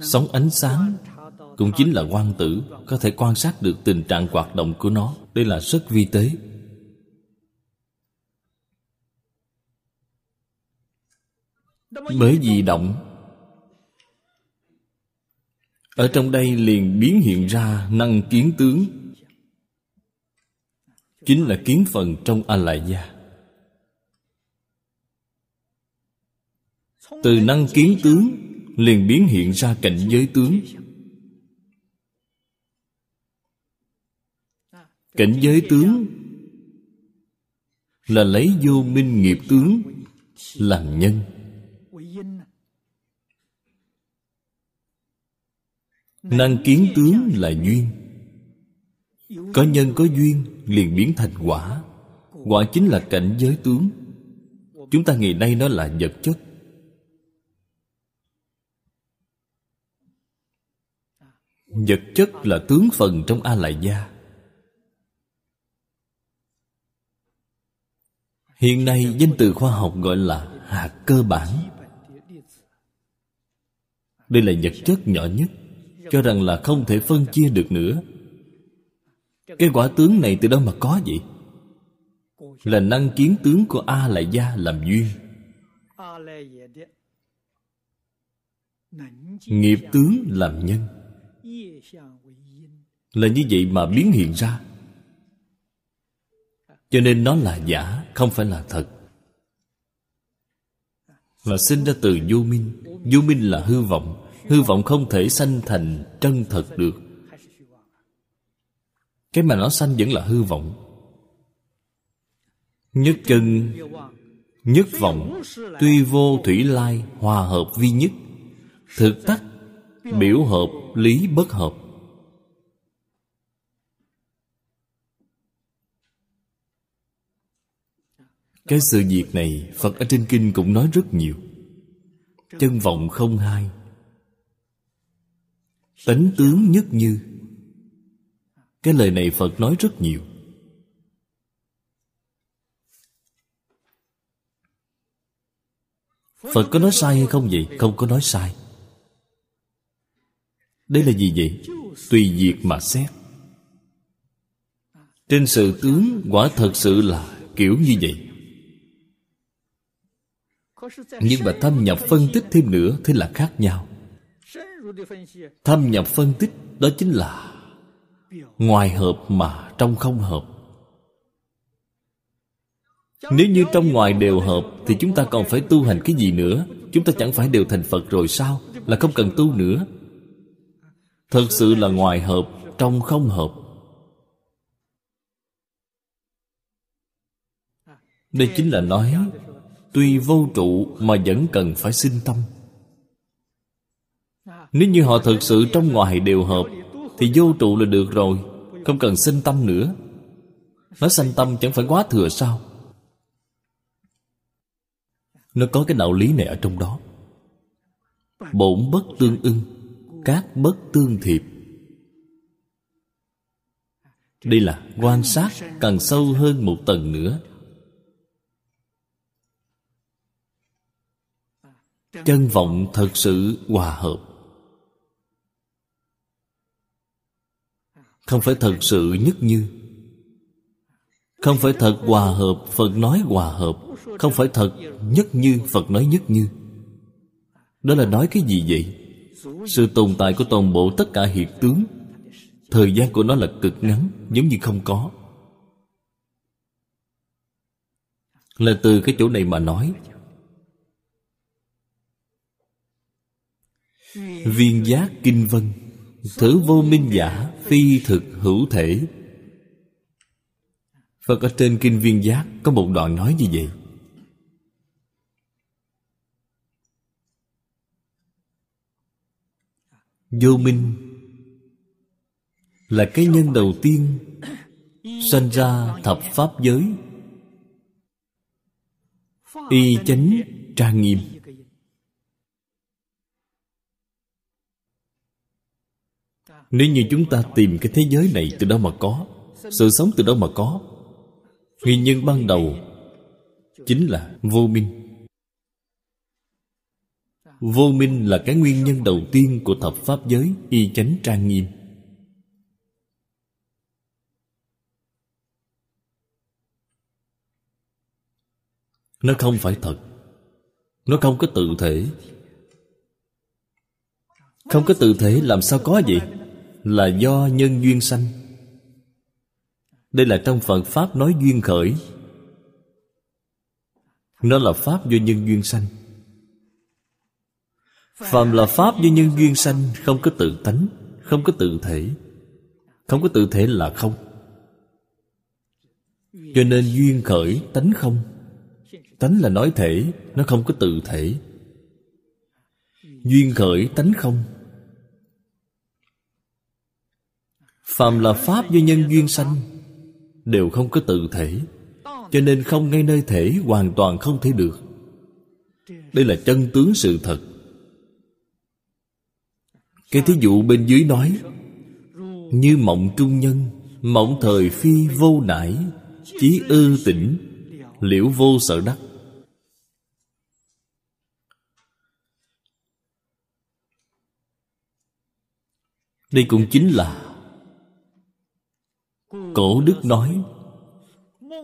Sống ánh sáng cũng chính là quan tử, có thể quan sát được tình trạng hoạt động của nó. Đây là rất vi tế. Bởi vì động, ở trong đây liền biến hiện ra năng kiến tướng, chính là kiến phần trong a lại gia từ năng kiến tướng liền biến hiện ra cảnh giới tướng. Cảnh giới tướng là lấy vô minh nghiệp tướng làm nhân. Năng kiến tướng là duyên. Có nhân có duyên liền biến thành quả. Quả chính là cảnh giới tướng. Chúng ta ngày nay nó là vật chất. Vật chất là tướng phần trong a lại gia. Hiện nay danh từ khoa học gọi là hạt cơ bản. Đây là vật chất nhỏ nhất, cho rằng là không thể phân chia được nữa. Cái quả tướng này từ đâu mà có vậy? Là năng kiến tướng của a lại gia làm duyên. Nghiệp tướng làm nhân. Là như vậy mà biến hiện ra cho nên nó là giả, không phải là thật. Là sinh ra từ vô minh. Vô minh là hư vọng. Hư vọng không thể sanh thành chân thật được. Cái mà nó sanh vẫn là hư vọng. Nhất chân, nhất vọng, tuy vô thủy lai, hòa hợp vi nhất. Thực tắc, biểu hợp, lý bất hợp. Cái sự việc này phật ở trên kinh cũng nói rất nhiều. Chân vọng không hai. Tánh tướng nhất như. Cái lời này phật nói rất nhiều. Phật có nói sai hay không vậy? Không có nói sai. Đây là gì vậy? Tùy việc mà xét. Trên sự tướng quả thật sự là kiểu như vậy nhưng mà thâm nhập phân tích thêm nữa thì là khác nhau. Thâm nhập phân tích đó chính là ngoài hợp mà trong không hợp. Nếu như trong ngoài đều hợp thì chúng ta còn phải tu hành cái gì nữa? Chúng ta chẳng phải đều thành phật rồi sao? Là không cần tu nữa. Thật sự là ngoài hợp, trong không hợp. Đây chính là nói tuy vô trụ mà vẫn cần phải sinh tâm. Nếu như họ thực sự trong ngoài đều hợp, Thì vô trụ là được rồi, Không cần sinh tâm nữa. Nói sanh tâm chẳng phải quá thừa sao? Nó có cái đạo lý này ở trong đó. Bổn bất tương ưng, Các bất tương thiệp. Đây là quan sát càng sâu hơn một tầng nữa. Chân vọng thật sự hòa hợp. Không phải thật sự nhất như. Không phải thật hòa hợp, phật nói hòa hợp. Không phải thật nhất như, phật nói nhất như. Đó là nói cái gì vậy? Sự tồn tại của toàn bộ tất cả hiện tướng. Thời gian của nó là cực ngắn, giống như không có. Là từ cái chỗ này mà nói Viên giác kinh vân Thử vô minh giả Phi thực hữu thể. Phật, ở trên Kinh Viên Giác Có một đoạn nói như vậy. Vô minh Là cái nhân đầu tiên Sanh ra thập pháp giới. Y chánh trang nghiêm. Nếu như chúng ta tìm cái thế giới này từ đâu mà có, Sự sống từ đâu mà có? Nguyên nhân ban đầu Chính là vô minh. Vô minh là cái nguyên nhân đầu tiên Của thập pháp giới y chánh trang nghiêm. Nó không phải thật. Nó không có tự thể. Không có tự thể, làm sao có vậy? Là do nhân duyên sanh. Đây là trong Phật Pháp nói duyên khởi. Nó là Pháp do nhân duyên sanh. Phạm là Pháp do nhân duyên sanh, Không có tự tánh, Không có tự thể. Không có tự thể là không. Cho nên duyên khởi tánh không. Tánh là nói thể, Nó không có tự thể. Duyên khởi tánh không. Phàm là Pháp do nhân duyên sanh, Đều không có tự thể, Cho nên không ngay nơi thể Hoàn toàn không thể được. Đây là chân tướng sự thật. Cái thí dụ bên dưới nói, Như mộng trung nhân, Mộng thời phi vô nải, Chí ư tỉnh Liễu vô sợ đắc. Đây cũng chính là Cổ đức nói,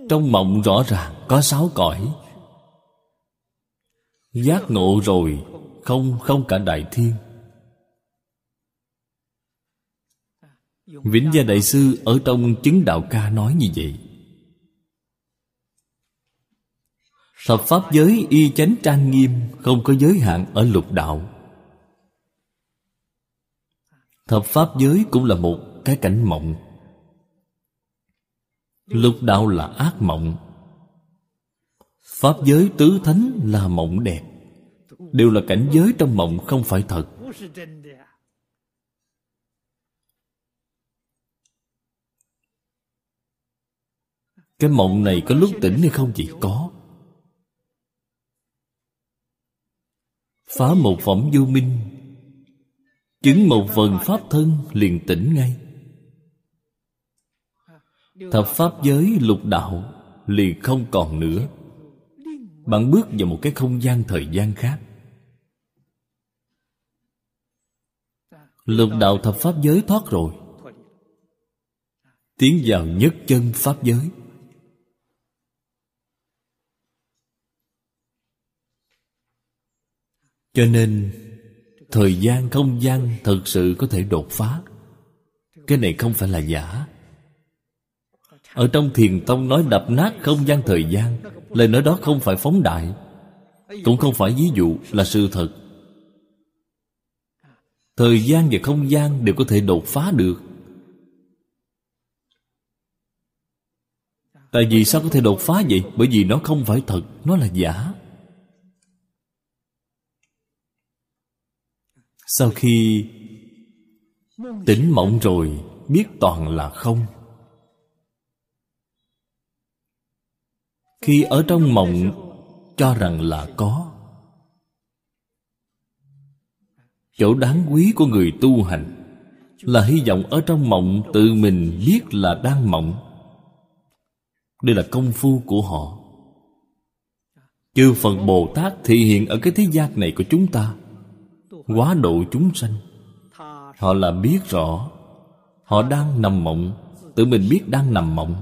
Trong mộng rõ ràng có sáu cõi. Giác ngộ rồi, Không không cả đại thiên. Vĩnh Gia Đại Sư ở trong chứng đạo ca nói như vậy. Thập Pháp giới y chánh trang nghiêm Không có giới hạn ở lục đạo. Thập Pháp giới cũng là một cái cảnh mộng. Lục đạo là ác mộng. Pháp giới tứ thánh là mộng đẹp. Đều là cảnh giới trong mộng, không phải thật. Cái mộng này có lúc tỉnh hay không chỉ có. Phá một phẩm vô minh, Chứng một phần pháp thân liền tỉnh ngay. Thập pháp giới lục đạo liền không còn nữa. Bạn bước vào một cái không gian thời gian khác. Lục đạo thập pháp giới thoát rồi. Tiến vào nhất chân pháp giới. Cho nên Thời gian không gian thực sự có thể đột phá. Cái này không phải là giả ở trong thiền tông nói đập nát không gian thời gian Lời nói đó không phải phóng đại Cũng không phải ví dụ là sự thật. Thời gian và không gian đều có thể đột phá được. Tại vì sao có thể đột phá vậy? Bởi vì nó không phải thật, nó là giả. Sau khi tỉnh mộng rồi biết toàn là không. Khi ở trong mộng, cho rằng là có. Chỗ đáng quý của người tu hành là hy vọng ở trong mộng tự mình biết là đang mộng. Đây là công phu của họ. Chư phật bồ tát thị hiện ở cái thế gian này của chúng ta, quá độ chúng sanh. Họ là biết rõ, họ đang nằm mộng, tự mình biết đang nằm mộng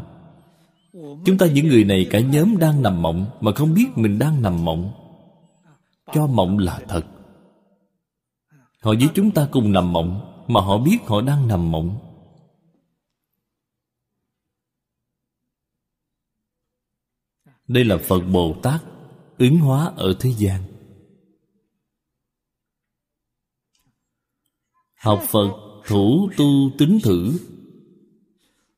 chúng ta những người này cả nhóm đang nằm mộng mà không biết mình đang nằm mộng. Cho mộng là thật. Họ với chúng ta cùng nằm mộng mà họ biết họ đang nằm mộng. Đây là phật bồ tát ứng hóa ở thế gian. Học phật thủ tu tính thử,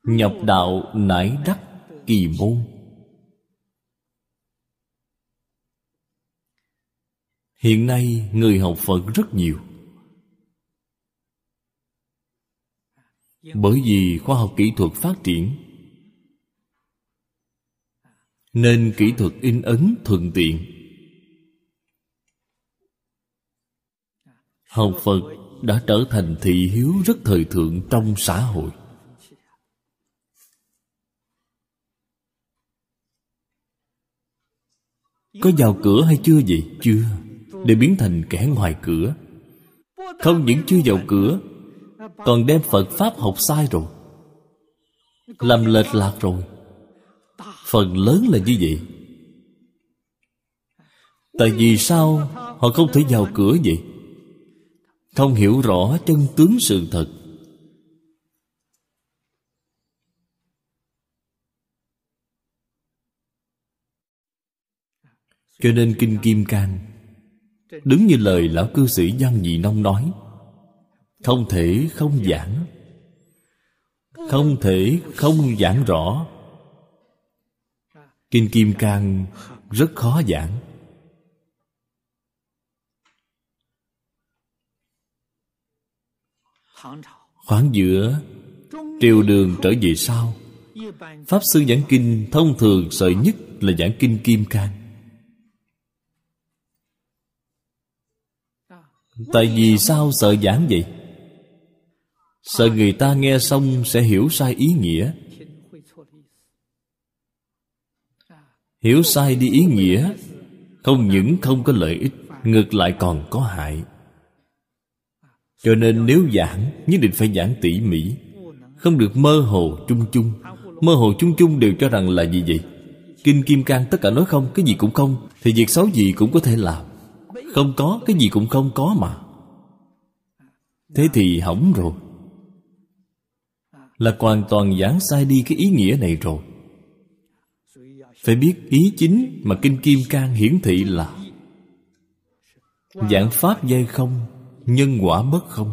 nhập đạo nải đắc kỳ môn. Hiện nay người học phật rất nhiều. Bởi vì khoa học kỹ thuật phát triển, nên kỹ thuật in ấn thuận tiện. Học phật đã trở thành thị hiếu rất thời thượng trong xã hội. Có vào cửa hay chưa vậy? Chưa. Để biến thành kẻ ngoài cửa. Không những chưa vào cửa, còn đem phật pháp học sai rồi. Làm lệch lạc rồi. Phần lớn là như vậy. Tại vì sao họ không thể vào cửa vậy? Không hiểu rõ chân tướng sự thật. Cho nên kinh kim cang đứng như lời lão cư sĩ văn nhị nông nói, không thể không giảng. Không thể không giảng rõ. Kinh kim cang rất khó giảng. Khoảng giữa triều đường trở về sau, pháp sư giảng kinh thông thường sợ nhất là giảng kinh kim cang. Tại vì sao sợ giảng vậy? Sợ người ta nghe xong sẽ hiểu sai ý nghĩa. Hiểu sai đi ý nghĩa, không những không có lợi ích, ngược lại còn có hại. Cho nên nếu giảng, nhất định phải giảng tỉ mỉ. Không được mơ hồ chung chung. Mơ hồ chung chung đều cho rằng là gì vậy? Kinh kim cang tất cả nói không, cái gì cũng không, thì việc xấu gì cũng có thể làm không có, cái gì cũng không có mà. Thế thì hỏng rồi. Là hoàn toàn giảng sai đi cái ý nghĩa này rồi. Phải biết ý chính mà kinh kim cang hiển thị là giảng pháp dây không, nhân quả bất không.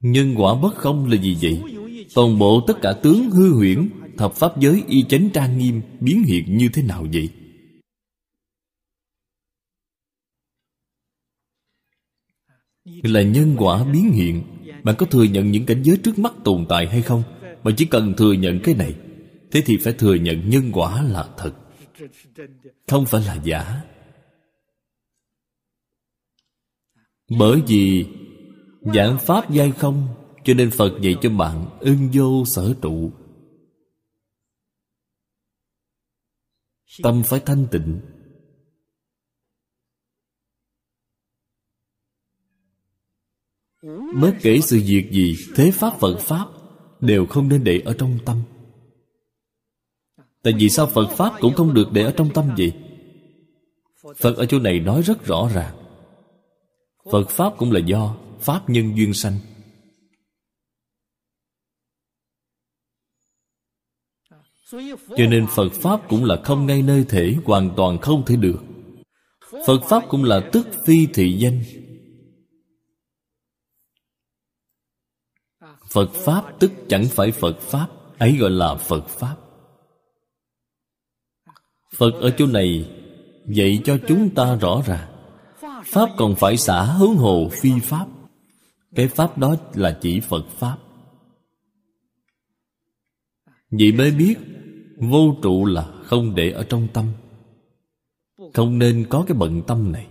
Nhân quả bất không là gì vậy? Toàn bộ tất cả tướng hư huyễn thập pháp giới y chánh trang nghiêm biến hiện như thế nào vậy? Là nhân quả biến hiện. Bạn có thừa nhận những cảnh giới trước mắt tồn tại hay không? Mà chỉ cần thừa nhận cái này, thế thì phải thừa nhận nhân quả là thật. Không phải là giả. Bởi vì giảng pháp giai không, cho nên phật dạy cho bạn ưng vô sở trụ. Tâm phải thanh tịnh. Bất kể sự việc gì thế pháp phật pháp đều không nên để ở trong tâm. Tại vì sao phật pháp cũng không được để ở trong tâm vậy? Phật ở chỗ này nói rất rõ ràng. Phật pháp cũng là do pháp nhân duyên sanh cho nên phật pháp cũng là không ngay nơi thể, hoàn toàn không thể được. Phật pháp cũng là tức phi thị danh. Phật pháp tức chẳng phải phật pháp, ấy gọi là phật pháp. Phật ở chỗ này dạy cho chúng ta rõ ràng, pháp còn phải xả hướng hồ phi pháp. Cái pháp đó là chỉ phật pháp vậy mới biết, vô trụ là không để ở trong tâm. Không nên có cái bận tâm này.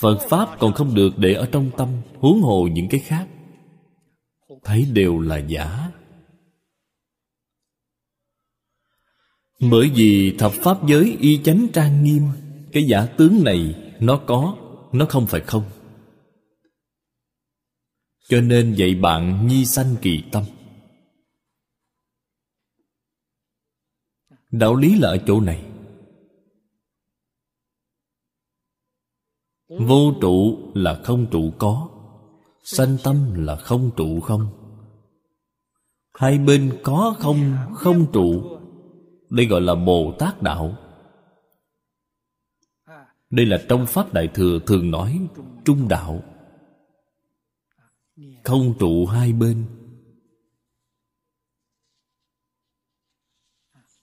Phật pháp còn không được để ở trong tâm, huống hồ những cái khác. Thấy đều là giả. Bởi vì thập pháp giới y chánh trang nghiêm, cái giả tướng này nó có, nó không phải không. Cho nên dạy bạn nhi sanh kỳ tâm. Đạo lý là ở chỗ này. Vô trụ là không trụ có, sanh tâm là không trụ không. Hai bên có không không trụ. Đây gọi là bồ tát đạo. Đây là trong pháp đại thừa thường nói trung đạo. Không trụ hai bên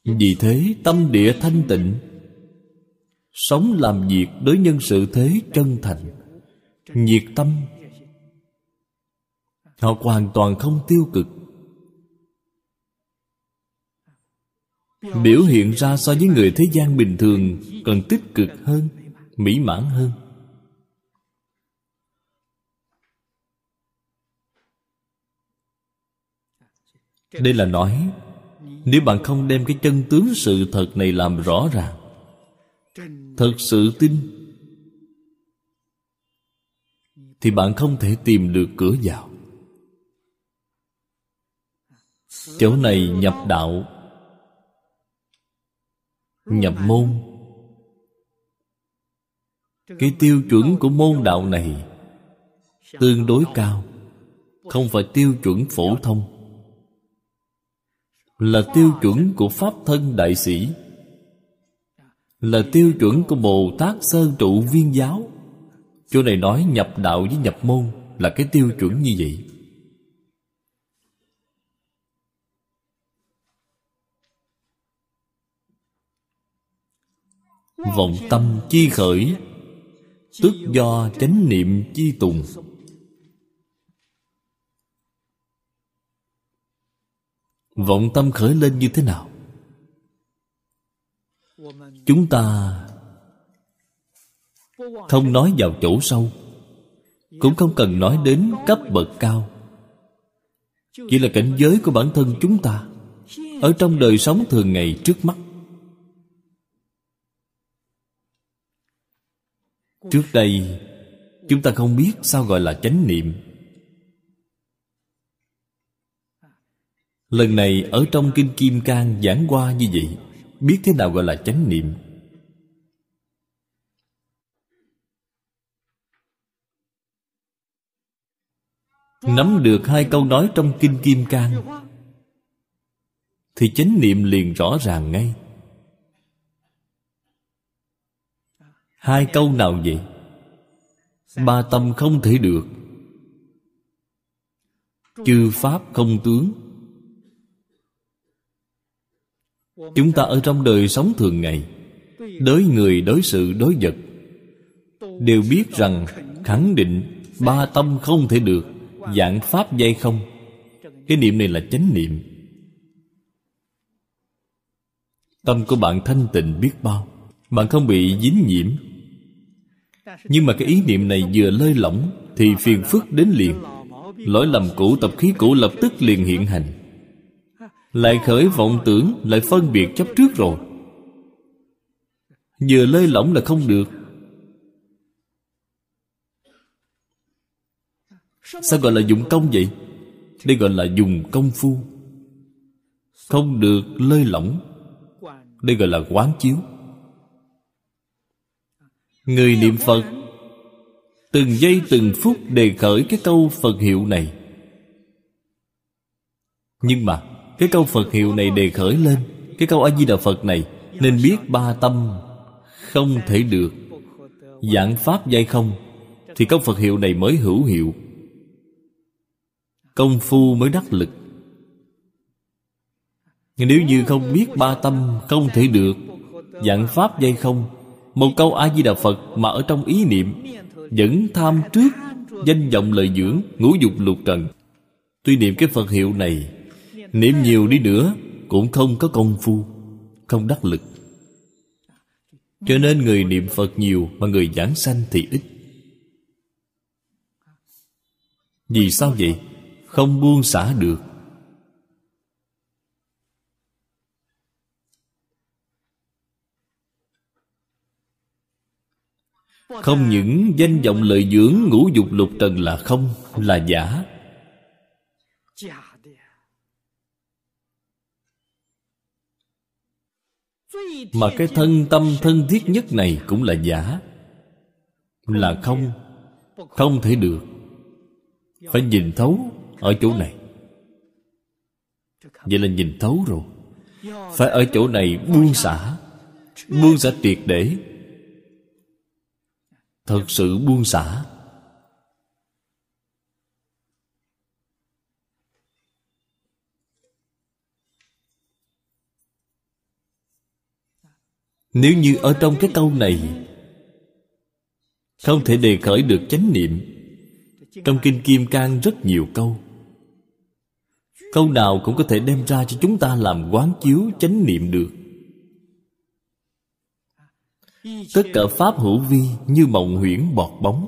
vì thế tâm địa thanh tịnh, sống làm việc đối nhân sự thế chân thành, nhiệt tâm. Họ hoàn toàn không tiêu cực. Biểu hiện ra so với người thế gian bình thường còn tích cực hơn, mỹ mãn hơn. Đây là nói nếu bạn không đem cái chân tướng sự thật này làm rõ ràng thật sự tin, thì bạn không thể tìm được cửa vào. Chỗ này nhập đạo, nhập môn. Cái tiêu chuẩn của môn đạo này tương đối cao, không phải tiêu chuẩn phổ thông là tiêu chuẩn của pháp thân đại sĩ, là tiêu chuẩn của bồ tát sơn trụ viên giáo. Chỗ này nói nhập đạo với nhập môn là cái tiêu chuẩn như vậy. Vọng tâm chi khởi, tức do chánh niệm chi tùng. Vọng tâm khởi lên như thế nào? Chúng ta không nói vào chỗ sâu, cũng không cần nói đến cấp bậc cao. Chỉ là cảnh giới của bản thân chúng ta ở trong đời sống thường ngày trước mắt. Trước đây, chúng ta không biết sao gọi là chánh niệm. Lần này ở trong kinh kim cang giảng qua như vậy, biết thế nào gọi là chánh niệm? Nắm được hai câu nói trong kinh kim cang, thì chánh niệm liền rõ ràng ngay. Hai câu nào vậy? Ba tâm không thể được, chư pháp không tướng. Chúng ta ở trong đời sống thường ngày, đối người, đối sự, đối vật, đều biết rằng khẳng định ba tâm không thể được dạng pháp dây không. Cái niệm này là chánh niệm. Tâm của bạn thanh tịnh biết bao, bạn không bị dính nhiễm. Nhưng mà cái ý niệm này vừa lơi lỏng thì phiền phức đến liền. Lỗi lầm cũ, tập khí cũ lập tức liền hiện hành lại khởi vọng tưởng, lại phân biệt chấp trước rồi. Vừa lơi lỏng là không được. Sao gọi là dùng công vậy? Đây gọi là dùng công phu. Không được lơi lỏng. Đây gọi là quán chiếu. Người niệm phật, từng giây từng phút đề khởi cái câu phật hiệu này. Nhưng mà cái câu phật hiệu này đề khởi lên. Cái câu a di đà phật này, nên biết ba tâm không thể được. Giảng pháp dạy không, thì câu phật hiệu này mới hữu hiệu. Công phu mới đắc lực. Nếu như không biết ba tâm không thể được Dạng pháp dây không, Một câu A-di-đà Phật mà ở trong ý niệm, Vẫn tham trước Danh vọng lợi dưỡng Ngũ dục lục trần. Tuy niệm cái Phật hiệu này Niệm nhiều đi nữa, Cũng không có công phu, Không đắc lực. Cho nên người niệm Phật nhiều Mà người giảng sanh thì ít. Vì sao vậy? Không buông xả được. Không những danh vọng lợi dưỡng ngũ dục lục trần là không, Là giả. Mà cái thân tâm thân thiết nhất này cũng là giả. Là không. Không thể được. Phải nhìn thấu ở chỗ này. Vậy là nhìn thấu rồi. Phải ở chỗ này buông xả. Buông xả triệt để. Thật sự buông xả. Nếu như ở trong cái câu này, không thể đề khởi được chánh niệm. Trong kinh kim cang rất nhiều câu. Câu nào cũng có thể đem ra cho chúng ta làm quán chiếu chánh niệm được. Tất cả pháp hữu vi như mộng huyễn bọt bóng.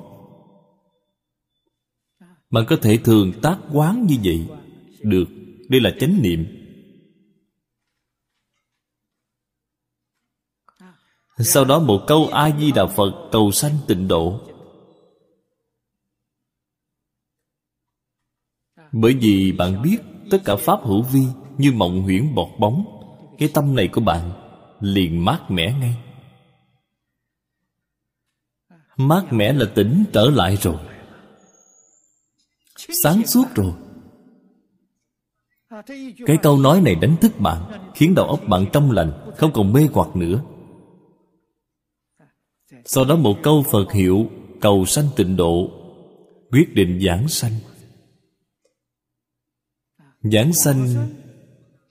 Mà có thể thường tác quán như vậy, được, đây là chánh niệm. Sau đó một câu a di đà phật cầu sanh tịnh độ. Bởi vì bạn biết tất cả pháp hữu vi như mộng huyễn bọt bóng, cái tâm này của bạn liền mát mẻ ngay. Mát mẻ là tỉnh trở lại rồi. Sáng suốt rồi. Cái câu nói này đánh thức bạn, khiến đầu óc bạn trong lành, không còn mê hoặc nữa sau đó một câu phật hiệu, cầu sanh tịnh độ, quyết định giảng sanh. Giảng sanh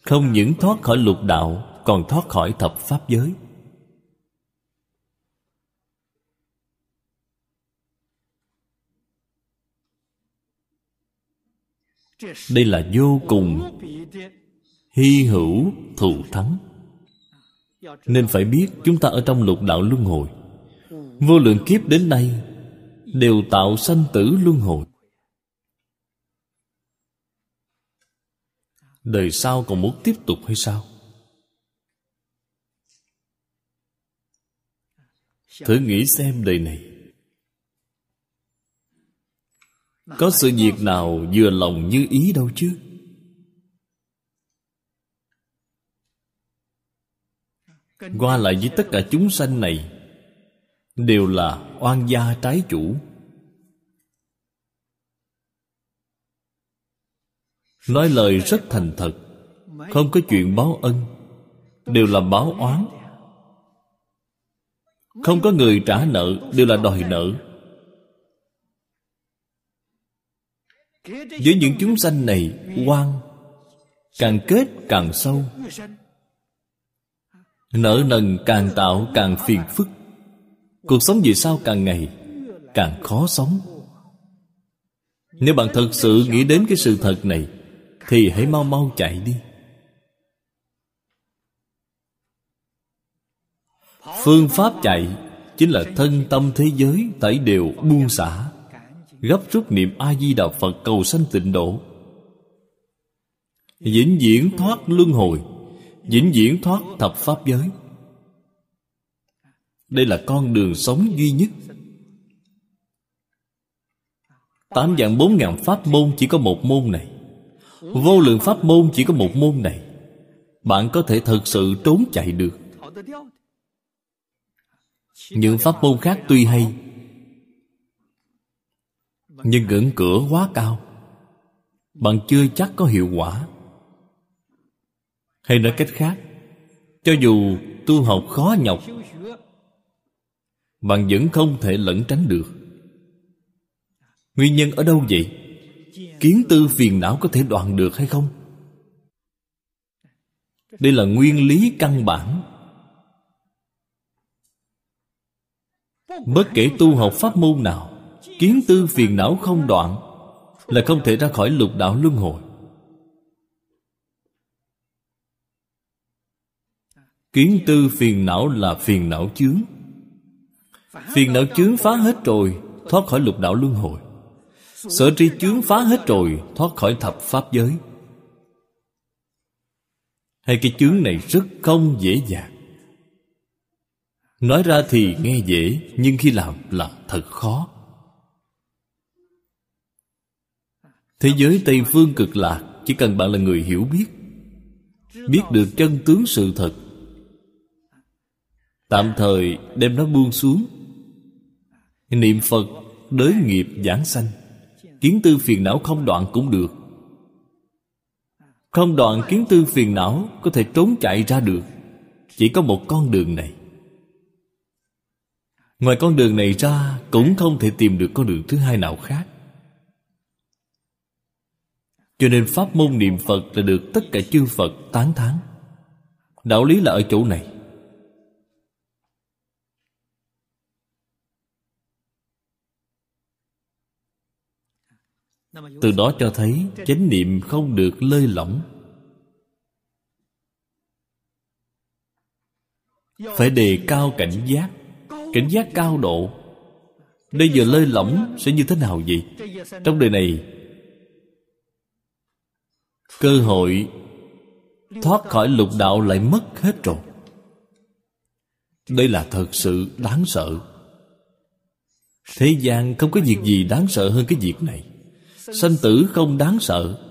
không những thoát khỏi lục đạo, còn thoát khỏi thập pháp giới. Đây là vô cùng hy hữu thù thắng. Nên phải biết chúng ta ở trong lục đạo luân hồi vô lượng kiếp đến nay đều tạo sanh tử luân hồi. Đời sau còn muốn tiếp tục hay sao? Thử nghĩ xem đời này. Có sự việc nào vừa lòng như ý đâu chứ? Qua lại với tất cả chúng sanh này đều là oan gia trái chủ. Nói lời rất thành thật, không có chuyện báo ân, đều là báo oán. Không có người trả nợ, đều là đòi nợ. Với những chúng sanh này quan càng kết càng sâu. Nợ nần càng tạo càng phiền phức cuộc sống vì sao càng ngày càng khó sống? Nếu bạn thật sự nghĩ đến cái sự thật này, thì hãy mau mau chạy đi. Phương pháp chạy chính là thân tâm thế giới tẩy đều buông xả, gấp rút niệm a di đà phật cầu sanh tịnh độ. Vĩnh viễn thoát luân hồi, vĩnh viễn thoát thập pháp giới đây là con đường sống duy nhất. Tám dạng bốn ngàn pháp môn chỉ có một môn này. Vô lượng pháp môn chỉ có một môn này. Bạn có thể thật sự trốn chạy được. Những pháp môn khác tuy hay, Nhưng ngưỡng cửa quá cao. Bạn chưa chắc có hiệu quả. Hay nói cách khác, Cho dù tu học khó nhọc bạn vẫn không thể lẩn tránh được. Nguyên nhân ở đâu vậy? Kiến tư phiền não có thể đoạn được hay không? Đây là nguyên lý căn bản. Bất kể tu học pháp môn nào, kiến tư phiền não không đoạn là không thể ra khỏi lục đạo luân hồi. Kiến tư phiền não là phiền não chướng. Phiền não chướng phá hết rồi, Thoát khỏi lục đạo luân hồi. Sở tri chướng phá hết rồi, Thoát khỏi thập pháp giới. Hai cái chướng này rất không dễ dàng. Nói ra thì nghe dễ, Nhưng khi làm là thật khó. Thế giới Tây Phương cực lạc, Chỉ cần bạn là người hiểu biết Biết được chân tướng sự thật. Tạm thời đem nó buông xuống. Niệm Phật Đới nghiệp giảng sanh. Kiến tư phiền não không đoạn cũng được. Không đoạn kiến tư phiền não Có thể trốn chạy ra được. Chỉ có một con đường này. Ngoài con đường này ra, cũng không thể tìm được con đường thứ hai nào khác. Cho nên pháp môn niệm phật là được tất cả chư phật tán thán. Đạo lý là ở chỗ này. Từ đó cho thấy chánh niệm không được lơi lỏng. Phải đề cao cảnh giác. Cảnh giác cao độ. Bây giờ lơi lỏng sẽ như thế nào vậy? Trong đời này, cơ hội thoát khỏi lục đạo lại mất hết rồi. Đây là thật sự đáng sợ. Thế gian không có việc gì đáng sợ hơn cái việc này sanh tử không đáng sợ.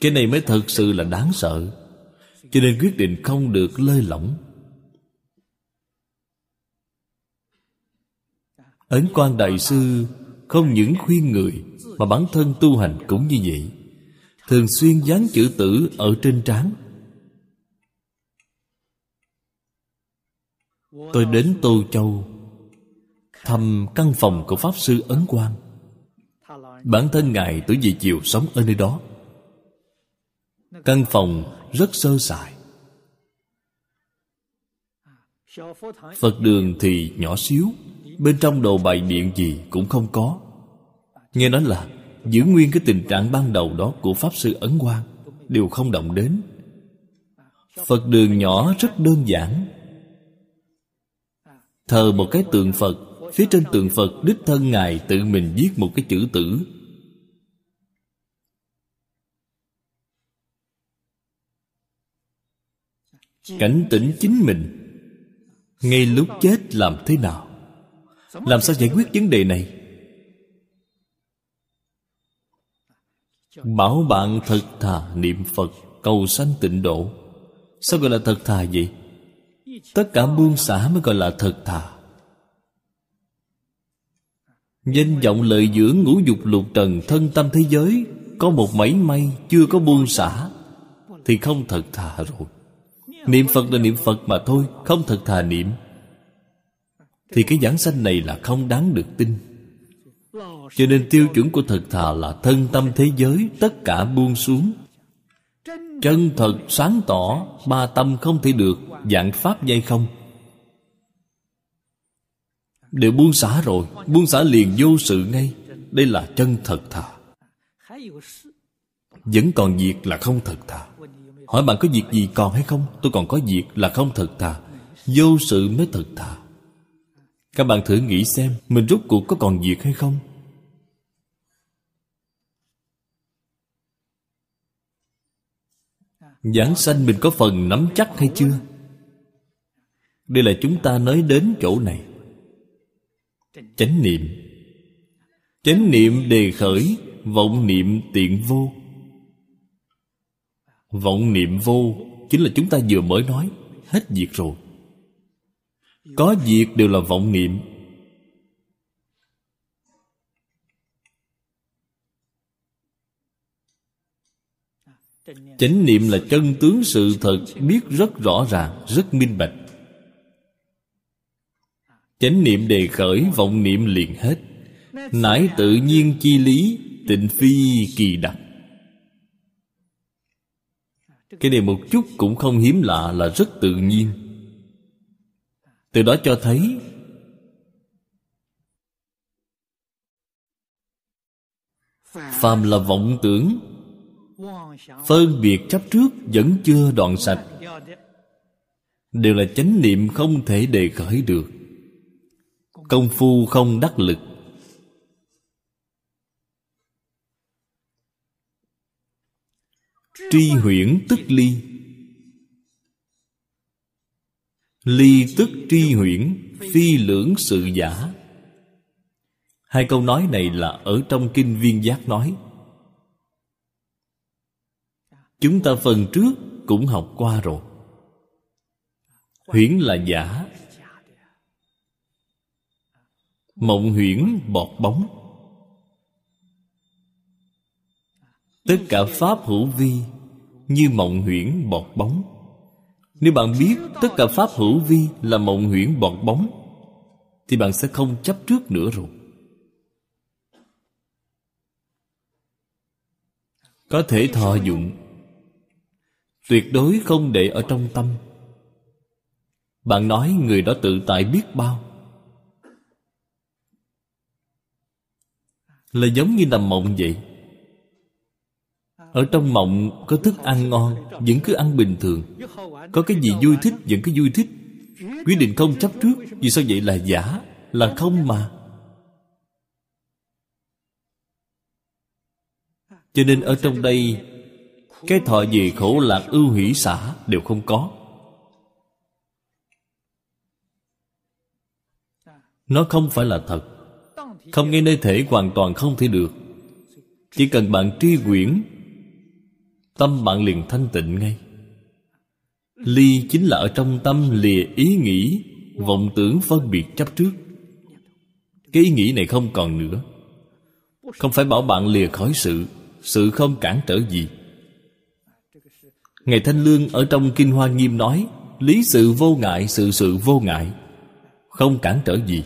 Cái này mới thật sự là đáng sợ. Cho nên quyết định không được lơi lỏng. Ấn quan đại sư không những khuyên người mà bản thân tu hành cũng như vậy. Thường xuyên dán chữ tử ở trên trán. Tôi đến tô châu thăm căn phòng của pháp sư ấn quang. Bản thân ngài tuổi về chiều sống ở nơi đó. Căn phòng rất sơ sài. Phật đường thì nhỏ xíu, bên trong đồ bài điện gì cũng không có. Nghe nói là giữ nguyên cái tình trạng ban đầu đó của pháp sư ấn quang đều không động đến. Phật đường nhỏ rất đơn giản. Thờ một cái tượng phật phía trên tượng phật, đích thân ngài tự mình viết một cái chữ tử. Cảnh tỉnh chính mình. Ngay lúc chết làm thế nào? Làm sao giải quyết vấn đề này? Bảo bạn thật thà niệm phật, cầu sanh tịnh độ. Sao gọi là thật thà vậy? Tất cả buông xả mới gọi là thật thà danh vọng lợi dưỡng ngũ dục lục trần thân tâm thế giới, có một mảy may chưa có buông xả, thì không thật thà rồi. Niệm phật là niệm phật mà thôi, không thật thà niệm. Thì cái giảng sanh này là không đáng được tin. Cho nên tiêu chuẩn của thật thà là thân tâm thế giới, tất cả buông xuống. Chân thật sáng tỏ, ba tâm không thể được dạng pháp dây không đều buông xả rồi, buông xả liền vô sự ngay. Đây là chân thật thà. Vẫn còn việc là không thật thà. Hỏi bạn có việc gì còn hay không? Tôi còn có việc là không thật thà. Vô sự mới thật thà. Các bạn thử nghĩ xem, mình rút cuộc có còn việc hay không? Giảng sanh mình có phần nắm chắc hay chưa? Đây là chúng ta nói đến chỗ này. Chánh niệm. Chánh niệm đề khởi, Vọng niệm tiện vô. Vọng niệm vô Chính là chúng ta vừa mới nói, Hết việc rồi. Có việc đều là vọng niệm. Chánh niệm là chân tướng sự thật biết rất rõ ràng, rất minh bạch chánh niệm đề khởi, vọng niệm liền hết. Nãi tự nhiên chi lý, tịnh phi kỳ đặc. Cái này một chút cũng không hiếm lạ, là rất tự nhiên. Từ đó cho thấy, phàm là vọng tưởng, phân biệt chấp trước vẫn chưa đoạn sạch. Đều là chánh niệm không thể đề khởi được công phu không đắc lực. Tri huyễn tức ly. Ly tức tri huyễn, phi lưỡng sự giả. Hai câu nói này là ở trong kinh viên giác nói. Chúng ta phần trước cũng học qua rồi. Huyễn là giả mộng huyễn bọt bóng. Tất cả pháp hữu vi như mộng huyễn bọt bóng. Nếu bạn biết tất cả pháp hữu vi là mộng huyễn bọt bóng, thì bạn sẽ không chấp trước nữa rồi. Có thể thọ dụng. Tuyệt đối không để ở trong tâm. Bạn nói người đó tự tại biết bao. Là giống như nằm mộng vậy. Ở trong mộng có thức ăn ngon, vẫn cứ ăn bình thường. Có cái gì vui thích, vẫn cứ vui thích. Quyết định không chấp trước, vì sao vậy là giả, là không mà. Cho nên ở trong đây, cái thọ gì khổ lạc ưu hỷ xả đều không có. Nó không phải là thật không ngay nơi thể hoàn toàn không thể được. Chỉ cần bạn tri quyển tâm bạn liền thanh tịnh ngay. Ly chính là ở trong tâm lìa ý nghĩ vọng tưởng phân biệt chấp trước. Cái ý nghĩ này không còn nữa. Không phải bảo bạn lìa khỏi sự sự không cản trở gì. Ngài Thanh Lương ở trong Kinh Hoa Nghiêm nói Lý sự vô ngại, sự sự vô ngại Không cản trở gì.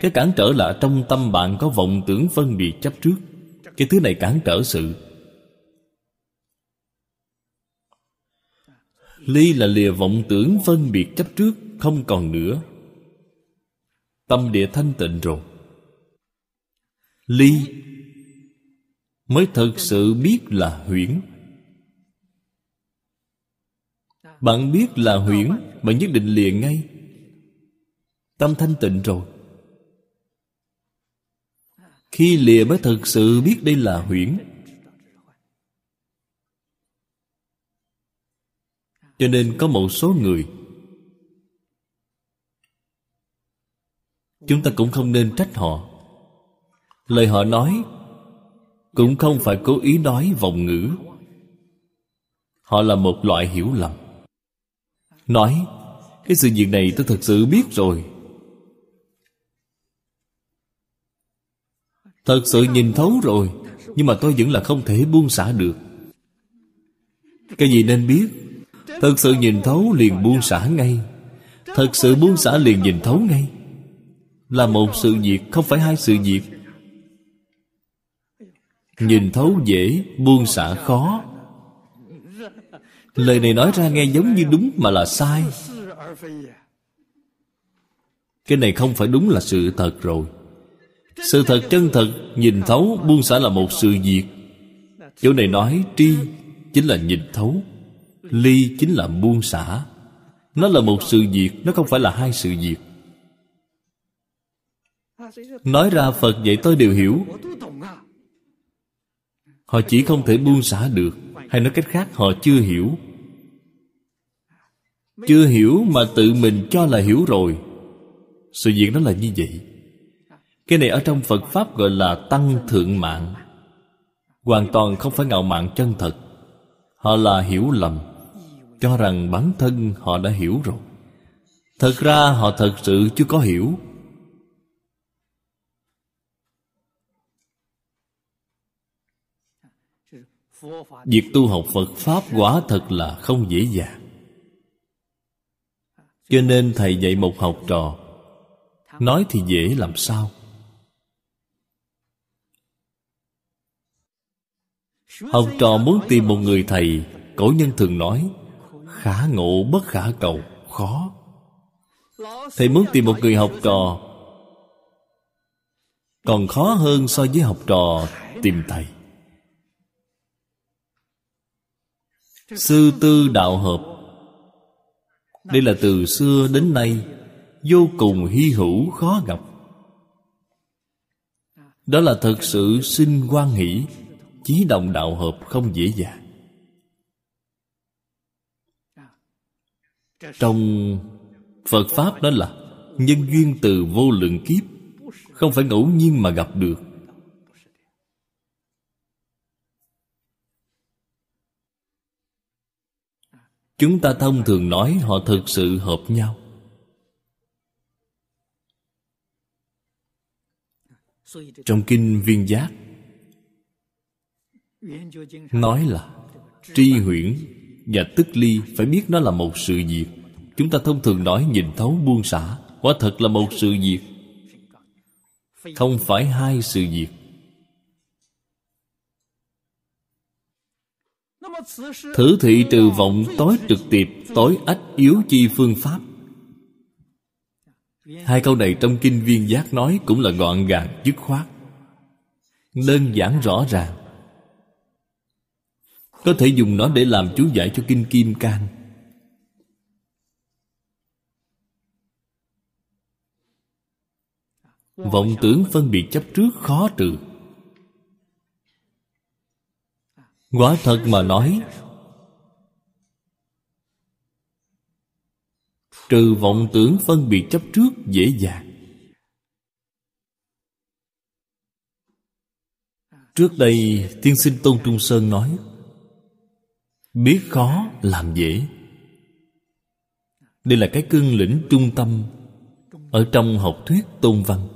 Cái cản trở là trong tâm bạn có vọng tưởng phân biệt chấp trước. Cái thứ này cản trở sự. Ly là lìa vọng tưởng phân biệt chấp trước, Không còn nữa. Tâm địa thanh tịnh rồi. Ly Mới thật sự biết là huyễn. Bạn biết là huyễn, Bạn nhất định liền ngay. Tâm thanh tịnh rồi. Khi lìa mới thực sự biết đây là huyễn. Cho nên có một số người, Chúng ta cũng không nên trách họ. Lời họ nói Cũng không phải cố ý nói vọng ngữ. Họ là một loại hiểu lầm. Nói, Cái sự việc này tôi thật sự biết rồi. Thật sự nhìn thấu rồi, Nhưng mà tôi vẫn là không thể buông xả được. Cái gì nên biết? Thật sự nhìn thấu liền buông xả ngay. Thật sự buông xả liền nhìn thấu ngay. Là một sự việc, Không phải hai sự việc. Nhìn thấu dễ, Buông xả khó. Lời này nói ra nghe giống như đúng mà là sai. Cái này không phải đúng là sự thật rồi. Sự thật chân thật, Nhìn thấu buông xả là một sự việc. Chỗ này nói tri Chính là nhìn thấu, Ly chính là buông xả. Nó là một sự việc, Nó không phải là hai sự việc. Nói ra Phật vậy tôi đều hiểu. Họ chỉ không thể buông xả được, Hay nói cách khác, họ chưa hiểu. Chưa hiểu mà tự mình cho là hiểu rồi. Sự việc đó là như vậy cái này ở trong phật pháp gọi là tăng thượng mạng. Hoàn toàn không phải ngạo mạn chân thật. Họ là hiểu lầm, cho rằng bản thân họ đã hiểu rồi. Thật ra họ thật sự chưa có hiểu. Việc tu học phật pháp quả thật là không dễ dàng. Cho nên thầy dạy một học trò, nói thì dễ làm sao? Học trò muốn tìm một người thầy, cổ nhân thường nói, khả ngộ bất khả cầu, khó. Thầy muốn tìm một người học trò, còn khó hơn so với học trò tìm thầy. Sư tư đạo hợp. Đây là từ xưa đến nay, vô cùng hy hữu khó gặp. Đó là thật sự sinh quan hỷ chí đồng đạo hợp không dễ dàng. Trong phật pháp đó là nhân duyên từ vô lượng kiếp, không phải ngẫu nhiên mà gặp được. Chúng ta thông thường nói họ thực sự hợp nhau. Trong kinh viên giác nói là tri huyễn và tức ly phải biết nó là một sự việc. Chúng ta thông thường nói nhìn thấu buông xả. Quả thật là một sự việc. Không phải hai sự việc. Thử thị trừ vọng tối trực tiếp tối ách yếu chi phương pháp. Hai câu này trong kinh viên giác nói cũng là gọn gàng, dứt khoát. Đơn giản rõ ràng có thể dùng nó để làm chú giải cho kinh kim cang vọng tưởng phân biệt chấp trước khó trừ. Quả thật mà nói, trừ vọng tưởng phân biệt chấp trước dễ dàng. Trước đây tiên sinh tôn trung sơn nói biết khó làm dễ. Đây là cái cương lĩnh trung tâm ở trong học thuyết tôn văn.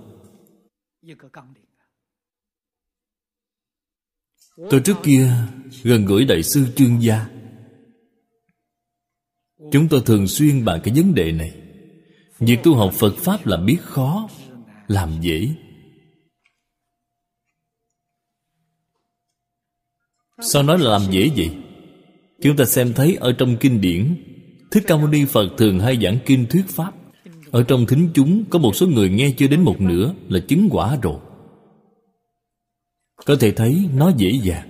Tôi trước kia gần gũi đại sư chương gia. Chúng tôi thường xuyên bàn cái vấn đề này. Việc tu học phật pháp là biết khó, làm dễ. Sao nói là làm dễ vậy? Chúng ta xem thấy ở trong kinh điển, thích ca mâu ni phật thường hay giảng kinh thuyết pháp. Ở trong thính chúng có một số người nghe chưa đến một nửa là chứng quả rồi. Có thể thấy nó dễ dàng.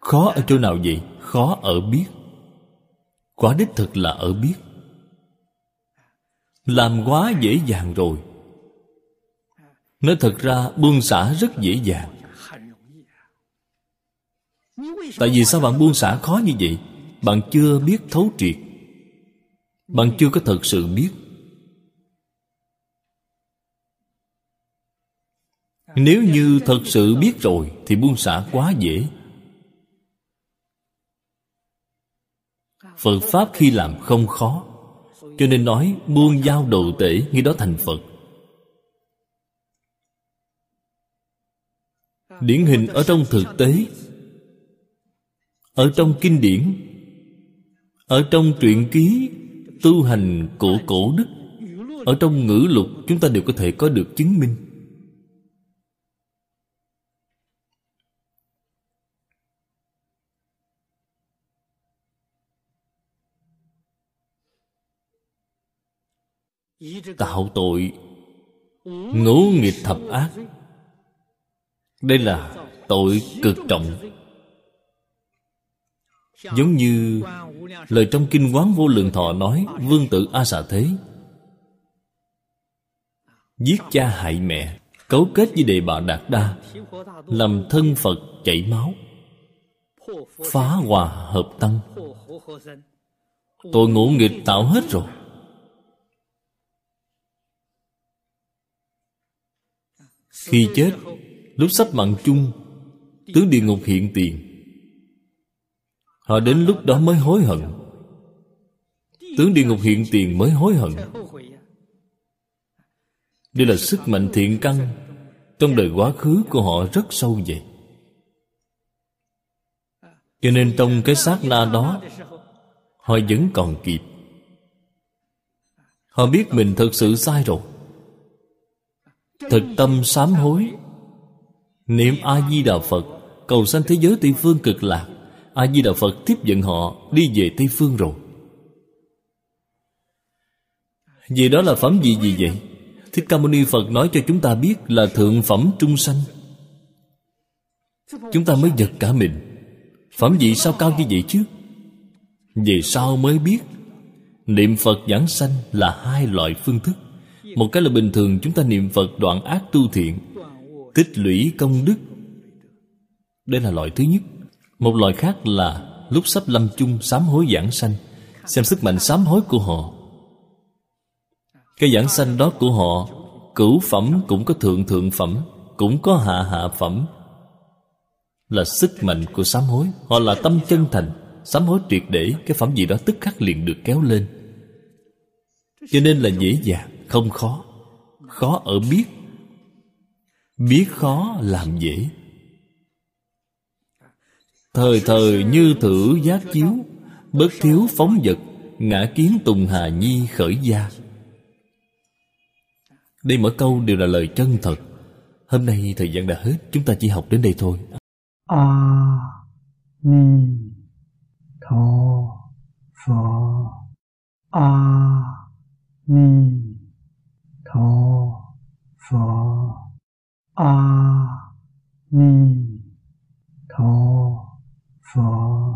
Khó ở chỗ nào vậy? Khó ở biết. Quả đích thực là ở biết. Làm quá dễ dàng rồi. Nói thật ra, buông xả rất dễ dàng tại vì sao bạn buông xả khó như vậy? Bạn chưa biết thấu triệt. Bạn chưa có thật sự biết. Nếu như thật sự biết rồi, thì buông xả quá dễ. Phật pháp khi làm không khó. Cho nên nói buông giao đồ tể như đó thành phật. Điển hình ở trong thực tế ở trong kinh điển, ở trong truyện ký tu hành của cổ đức, ở trong ngữ lục chúng ta đều có thể có được chứng minh. Tạo tội, ngũ nghịch thập ác. Đây là tội cực trọng giống như lời trong kinh quán vô lượng thọ nói, vương tử a xà thế, giết cha hại mẹ, cấu kết với đề bà đạt đa, làm thân phật chảy máu, phá hòa hợp tăng tội ngũ nghịch tạo hết rồi. Khi chết, lúc sắp mạng chung, tướng địa ngục hiện tiền họ đến lúc đó mới hối hận. Tướng địa ngục hiện tiền mới hối hận. Đây là sức mạnh thiện căn. Trong đời quá khứ của họ rất sâu vậy cho nên trong cái sát na đó, họ vẫn còn kịp. Họ biết mình thật sự sai rồi. Thực tâm sám hối. Niệm a di đà phật, cầu sanh thế giới tây phương cực lạc a di đà phật tiếp dẫn họ đi về tây phương rồi. Vì đó là phẩm gì gì vậy? Thích ca mâu ni phật nói cho chúng ta biết là thượng phẩm trung sanh. Chúng ta mới giật cả mình. Phẩm gì sao cao như vậy chứ? Về sau mới biết? Niệm phật giảng sanh là hai loại phương thức. Một cái là bình thường, chúng ta niệm phật đoạn ác tu thiện, tích lũy công đức. Đây là loại thứ nhất một loại khác là lúc sắp lâm chung sám hối giảng sanh, xem sức mạnh sám hối của họ. Cái giảng sanh đó của họ, cửu phẩm cũng có thượng thượng phẩm, cũng có hạ hạ phẩm. Là sức mạnh của sám hối, họ là tâm chân thành, sám hối triệt để cái phẩm gì đó tức khắc liền được kéo lên. Cho nên là dễ dàng, không khó. Khó ở biết. Biết khó làm dễ. Thời thời như thử giác chiếu Bất thiếu phóng vật Ngã kiến tùng hà nhi khởi gia. Đây mỗi câu đều là lời chân thật. Hôm nay thời gian đã hết Chúng ta chỉ học đến đây thôi. A à, Ni Tho Phở A à, Ni Tho Phở A à, Ni Tho for